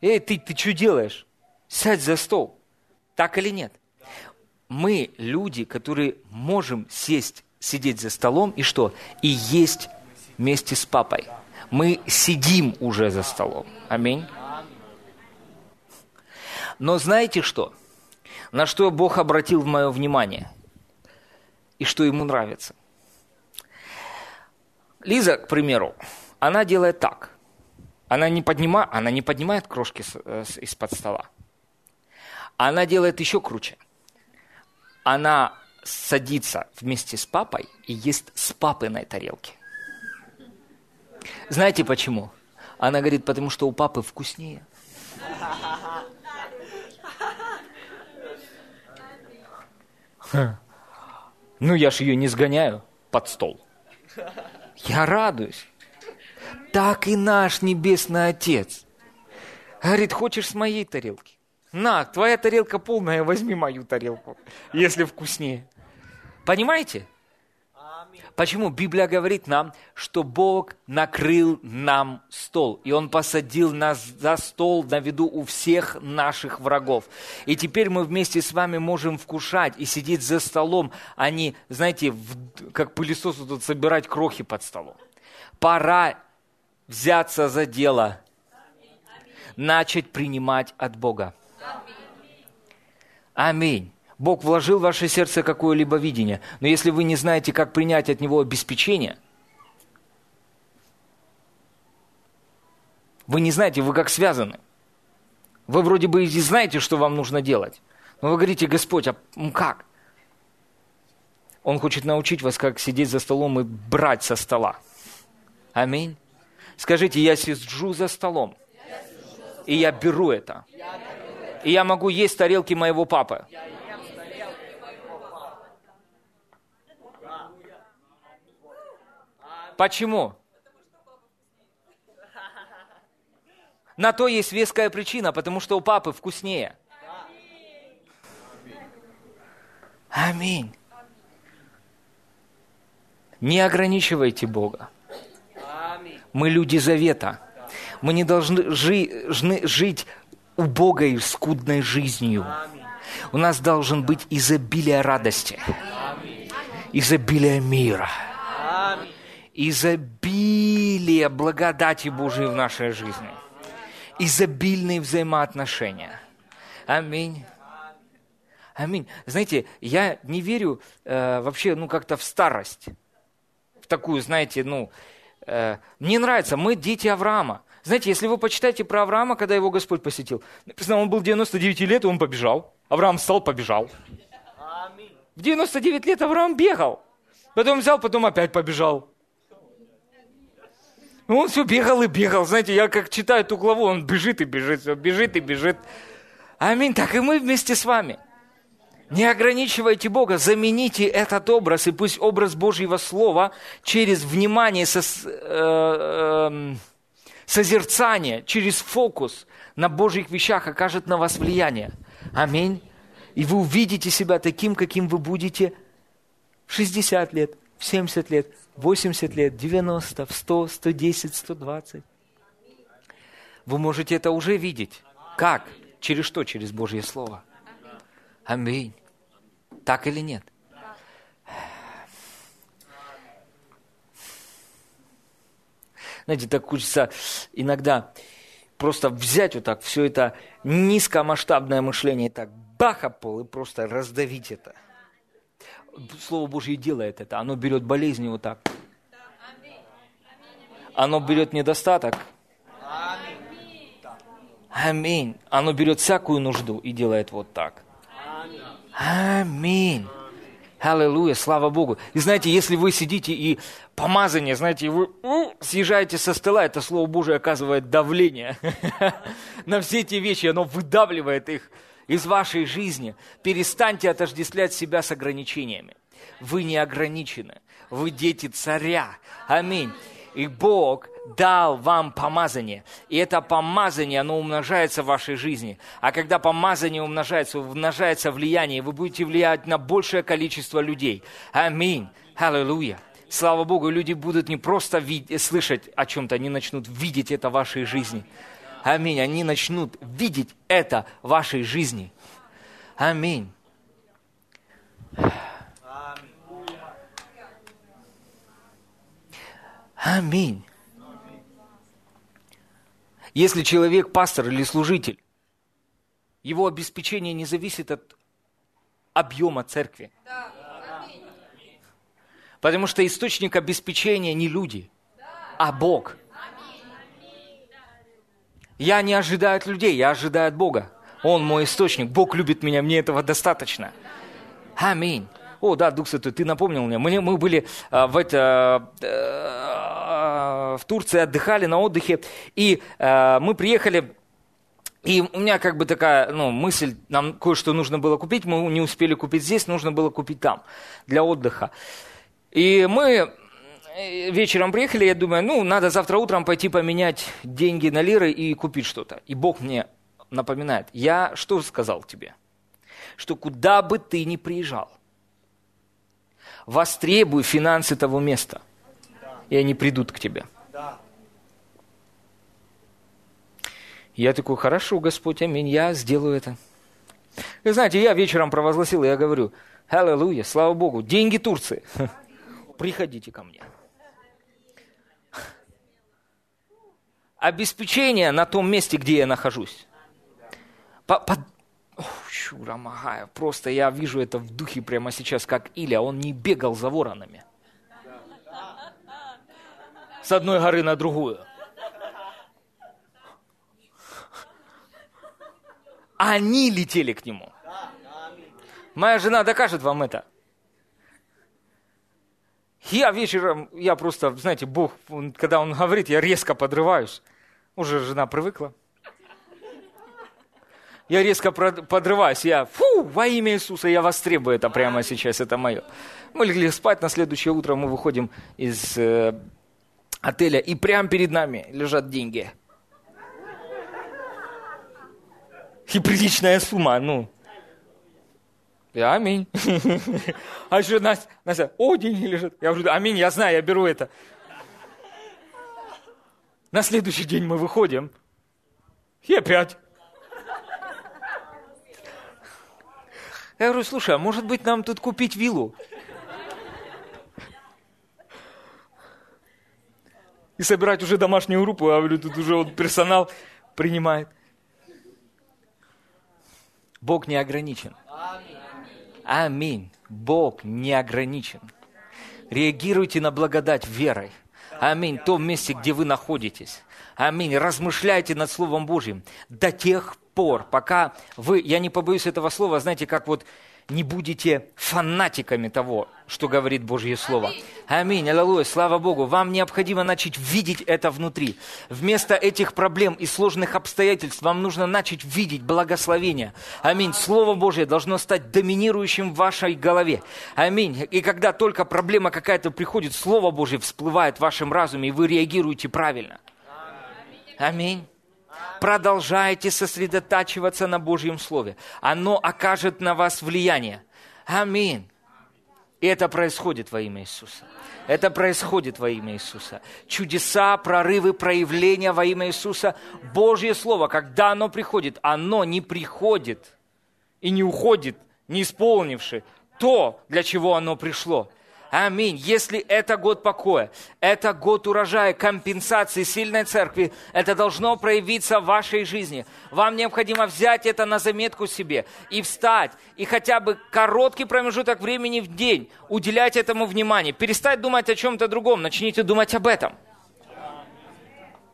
S1: Эй, ты, ты что делаешь? Сядь за стол. Так или нет? Мы люди, которые можем сесть, сидеть за столом и что? И есть вместе с папой. Мы сидим уже за столом. Аминь. Но знаете что? На что Бог обратил в мое внимание? и что ему нравится. Лиза, к примеру, она делает так. Она не, поднима, она не поднимает крошки э, из-под стола. Она делает еще круче. Она садится вместе с папой и ест с папиной тарелки. Знаете почему? Она говорит, потому что у папы вкуснее. Ну, я ж ее не сгоняю под стол. Я радуюсь. Так и наш Небесный Отец. Говорит, хочешь с моей тарелки? На, твоя тарелка полная, возьми мою тарелку, если вкуснее. Понимаете? Почему Библия говорит нам, что Бог накрыл нам стол, и Он посадил нас за стол на виду у всех наших врагов. И теперь мы вместе с вами можем вкушать и сидеть за столом, а не, знаете, в, как пылесосу тут собирать крохи под столом. Пора взяться за дело, начать принимать от Бога. Аминь. Бог вложил в ваше сердце какое-либо видение, но если вы не знаете, как принять от Него обеспечение, вы не знаете, вы как связаны. Вы вроде бы и знаете, что вам нужно делать, но вы говорите, Господь, а как? Он хочет научить вас, как сидеть за столом и брать со стола. Аминь. Скажите, я сижу за столом, и я беру это. И я могу есть тарелки моего папы. Почему? На то есть веская причина, потому что у папы вкуснее. Аминь. Не ограничивайте Бога. Мы люди завета. Мы не должны жи- жить убогой, скудной жизнью. У нас должен быть изобилие радости, изобилие мира изобилие благодати Божией в нашей жизни, изобильные взаимоотношения. Аминь. Аминь. Знаете, я не верю э, вообще, ну, как-то в старость. В такую, знаете, ну, э, мне нравится, мы дети Авраама. Знаете, если вы почитаете про Авраама, когда его Господь посетил, написано, он был 99 лет, и он побежал. Авраам встал, побежал. В 99 лет Авраам бегал. Потом взял, потом опять побежал. Ну, он все бегал и бегал. Знаете, я как читаю эту главу, он бежит и бежит, все бежит и бежит. Аминь. Так и мы вместе с вами. Не ограничивайте Бога, замените этот образ, и пусть образ Божьего Слова через внимание, со, э, э, созерцание, через фокус на Божьих вещах окажет на вас влияние. Аминь. И вы увидите себя таким, каким вы будете в 60 лет, в 70 лет, 80 лет, 90, в 100, 110, 120. Вы можете это уже видеть. Как? Через что? Через Божье Слово. Аминь. Так или нет? Знаете, так хочется иногда просто взять вот так все это низкомасштабное мышление, и так баха пол и просто раздавить это. Слово Божье делает это. Оно берет болезни вот так. Оно берет недостаток. Аминь. Оно берет всякую нужду и делает вот так. Аминь. Аллилуйя, слава Богу. И знаете, если вы сидите и помазание, знаете, вы съезжаете со стола, это Слово Божие оказывает давление на все эти вещи, оно выдавливает их из вашей жизни. Перестаньте отождествлять себя с ограничениями. Вы не ограничены. Вы дети царя. Аминь. И Бог дал вам помазание. И это помазание, оно умножается в вашей жизни. А когда помазание умножается, умножается влияние, вы будете влиять на большее количество людей. Аминь. Аллилуйя. Слава Богу, люди будут не просто видеть, слышать о чем-то, они начнут видеть это в вашей жизни. Аминь. Они начнут видеть это в вашей жизни. Аминь. Аминь. Если человек пастор или служитель, его обеспечение не зависит от объема церкви. Потому что источник обеспечения не люди, а Бог. Я не ожидаю от людей, я ожидаю от Бога. Он мой источник, Бог любит меня, мне этого достаточно. Аминь. О, да, Дух Святой, ты напомнил мне. Мы, мы были а, в, это, а, в Турции, отдыхали на отдыхе, и а, мы приехали и у меня как бы такая ну, мысль, нам кое-что нужно было купить, мы не успели купить здесь, нужно было купить там для отдыха. И мы э, вечером приехали, я думаю, ну, надо завтра утром пойти поменять деньги на лиры и купить что-то. И Бог мне напоминает, я что сказал тебе? Что куда бы ты ни приезжал, востребуй финансы того места, и они придут к тебе. Я такой, хорошо, Господь, аминь, я сделаю это. Вы знаете, я вечером провозгласил, я говорю, аллилуйя, слава Богу, деньги Турции, приходите ко мне. Обеспечение на том месте, где я нахожусь. По, по, Магая, просто я вижу это в духе прямо сейчас, как Иля, он не бегал за воронами. С одной горы на другую. Они летели к нему. Моя жена докажет вам это. Я вечером, я просто, знаете, Бог, когда Он говорит, я резко подрываюсь. Уже жена привыкла. Я резко подрываюсь, я, фу, во имя Иисуса, я вас требую это прямо сейчас, это мое. Мы легли спать, на следующее утро мы выходим из э, отеля, и прямо перед нами лежат деньги. И приличная сумма, ну. Я аминь. А еще Настя, Настя, о, деньги лежат. Я говорю, аминь, я знаю, я беру это. На следующий день мы выходим. И опять. Я говорю, слушай, а может быть нам тут купить виллу? И собирать уже домашнюю группу, я говорю, тут уже вот персонал принимает. Бог не ограничен. Аминь. Бог не ограничен. Реагируйте на благодать верой. Аминь. В том месте, где вы находитесь. Аминь. Размышляйте над Словом Божьим до тех пор, пока вы, я не побоюсь этого слова, знаете, как вот не будете фанатиками того, что говорит Божье Слово. Аминь, аллилуйя, слава Богу. Вам необходимо начать видеть это внутри. Вместо этих проблем и сложных обстоятельств вам нужно начать видеть благословение. Аминь. Слово Божье должно стать доминирующим в вашей голове. Аминь. И когда только проблема какая-то приходит, Слово Божье всплывает в вашем разуме, и вы реагируете правильно. Аминь продолжайте сосредотачиваться на Божьем Слове. Оно окажет на вас влияние. Аминь. И это происходит во имя Иисуса. Это происходит во имя Иисуса. Чудеса, прорывы, проявления во имя Иисуса. Божье Слово, когда оно приходит, оно не приходит и не уходит, не исполнивши то, для чего оно пришло. Аминь. Если это год покоя, это год урожая, компенсации сильной церкви, это должно проявиться в вашей жизни. Вам необходимо взять это на заметку себе и встать, и хотя бы короткий промежуток времени в день уделять этому внимание. Перестать думать о чем-то другом, начните думать об этом.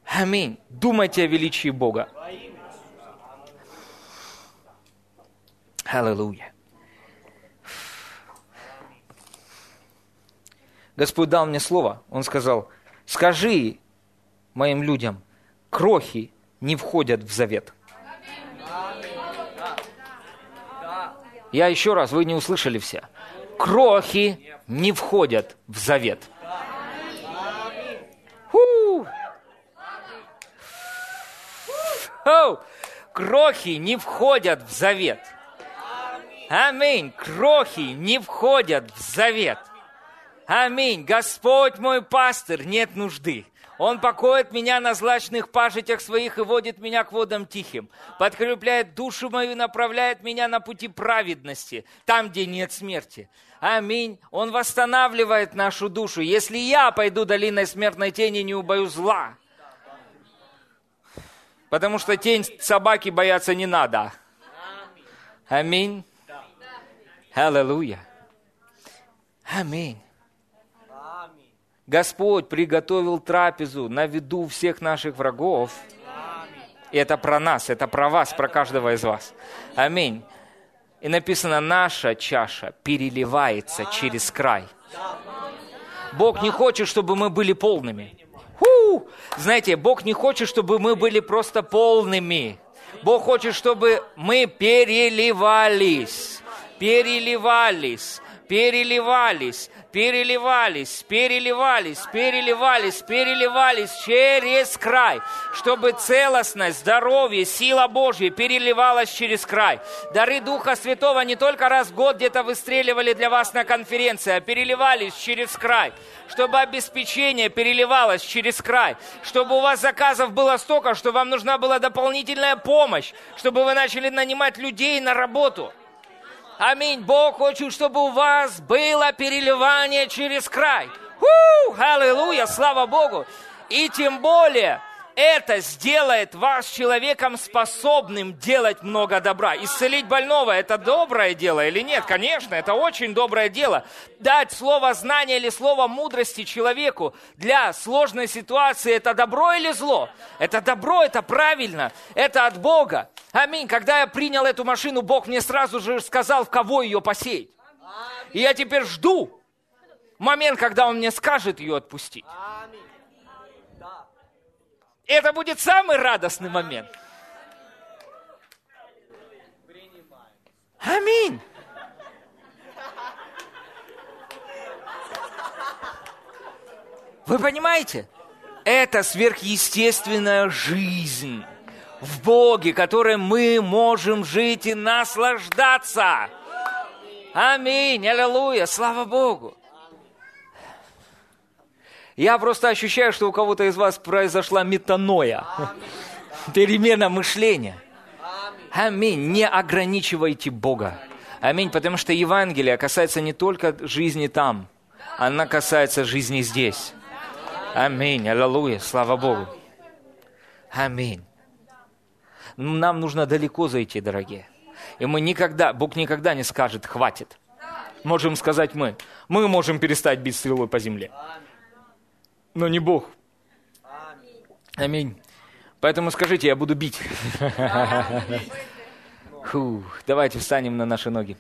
S1: Аминь. Думайте о величии Бога. Аллилуйя. Господь дал мне слово. Он сказал, скажи моим людям, крохи не входят в завет. Я еще раз, вы не услышали все. Крохи не входят в завет. Крохи не входят в завет. Аминь. Крохи не входят в завет. Аминь. Господь мой пастырь, нет нужды. Он покоит меня на злачных пажитях своих и водит меня к водам тихим. Подкрепляет душу мою, направляет меня на пути праведности, там, где нет смерти. Аминь. Он восстанавливает нашу душу. Если я пойду долиной смертной тени, не убою зла. Потому что тень собаки бояться не надо. Аминь. Аллилуйя. Аминь. Господь приготовил трапезу на виду всех наших врагов. И это про нас, это про вас, про каждого из вас. Аминь. И написано, наша чаша переливается через край. Бог не хочет, чтобы мы были полными. Фу! Знаете, Бог не хочет, чтобы мы были просто полными. Бог хочет, чтобы мы переливались, переливались, переливались, переливались, переливались, переливались, переливались через край, чтобы целостность, здоровье, сила Божья переливалась через край. Дары Духа Святого не только раз в год где-то выстреливали для вас на конференции, а переливались через край, чтобы обеспечение переливалось через край, чтобы у вас заказов было столько, что вам нужна была дополнительная помощь, чтобы вы начали нанимать людей на работу – Аминь. Бог хочет, чтобы у вас было переливание через край. Аллилуйя, слава Богу. И тем более, это сделает вас человеком способным делать много добра. Исцелить больного – это доброе дело или нет? Конечно, это очень доброе дело. Дать слово знания или слово мудрости человеку для сложной ситуации – это добро или зло? Это добро, это правильно, это от Бога. Аминь. Когда я принял эту машину, Бог мне сразу же сказал, в кого ее посеять. И я теперь жду момент, когда Он мне скажет ее отпустить. Это будет самый радостный момент. Аминь. Вы понимаете? Это сверхъестественная жизнь в Боге, которой мы можем жить и наслаждаться. Аминь, аллилуйя, слава Богу. Я просто ощущаю, что у кого-то из вас произошла метаноя. Перемена мышления. Аминь. Не ограничивайте Бога. Аминь. Потому что Евангелие касается не только жизни там, она касается жизни здесь. Аминь. Аллилуйя. Слава Богу. Аминь. Нам нужно далеко зайти, дорогие. И мы никогда, Бог никогда не скажет, хватит. Можем сказать мы. Мы можем перестать бить стрелой по земле но не Бог. Аминь. Поэтому скажите, я буду бить. Фух, давайте встанем на наши ноги.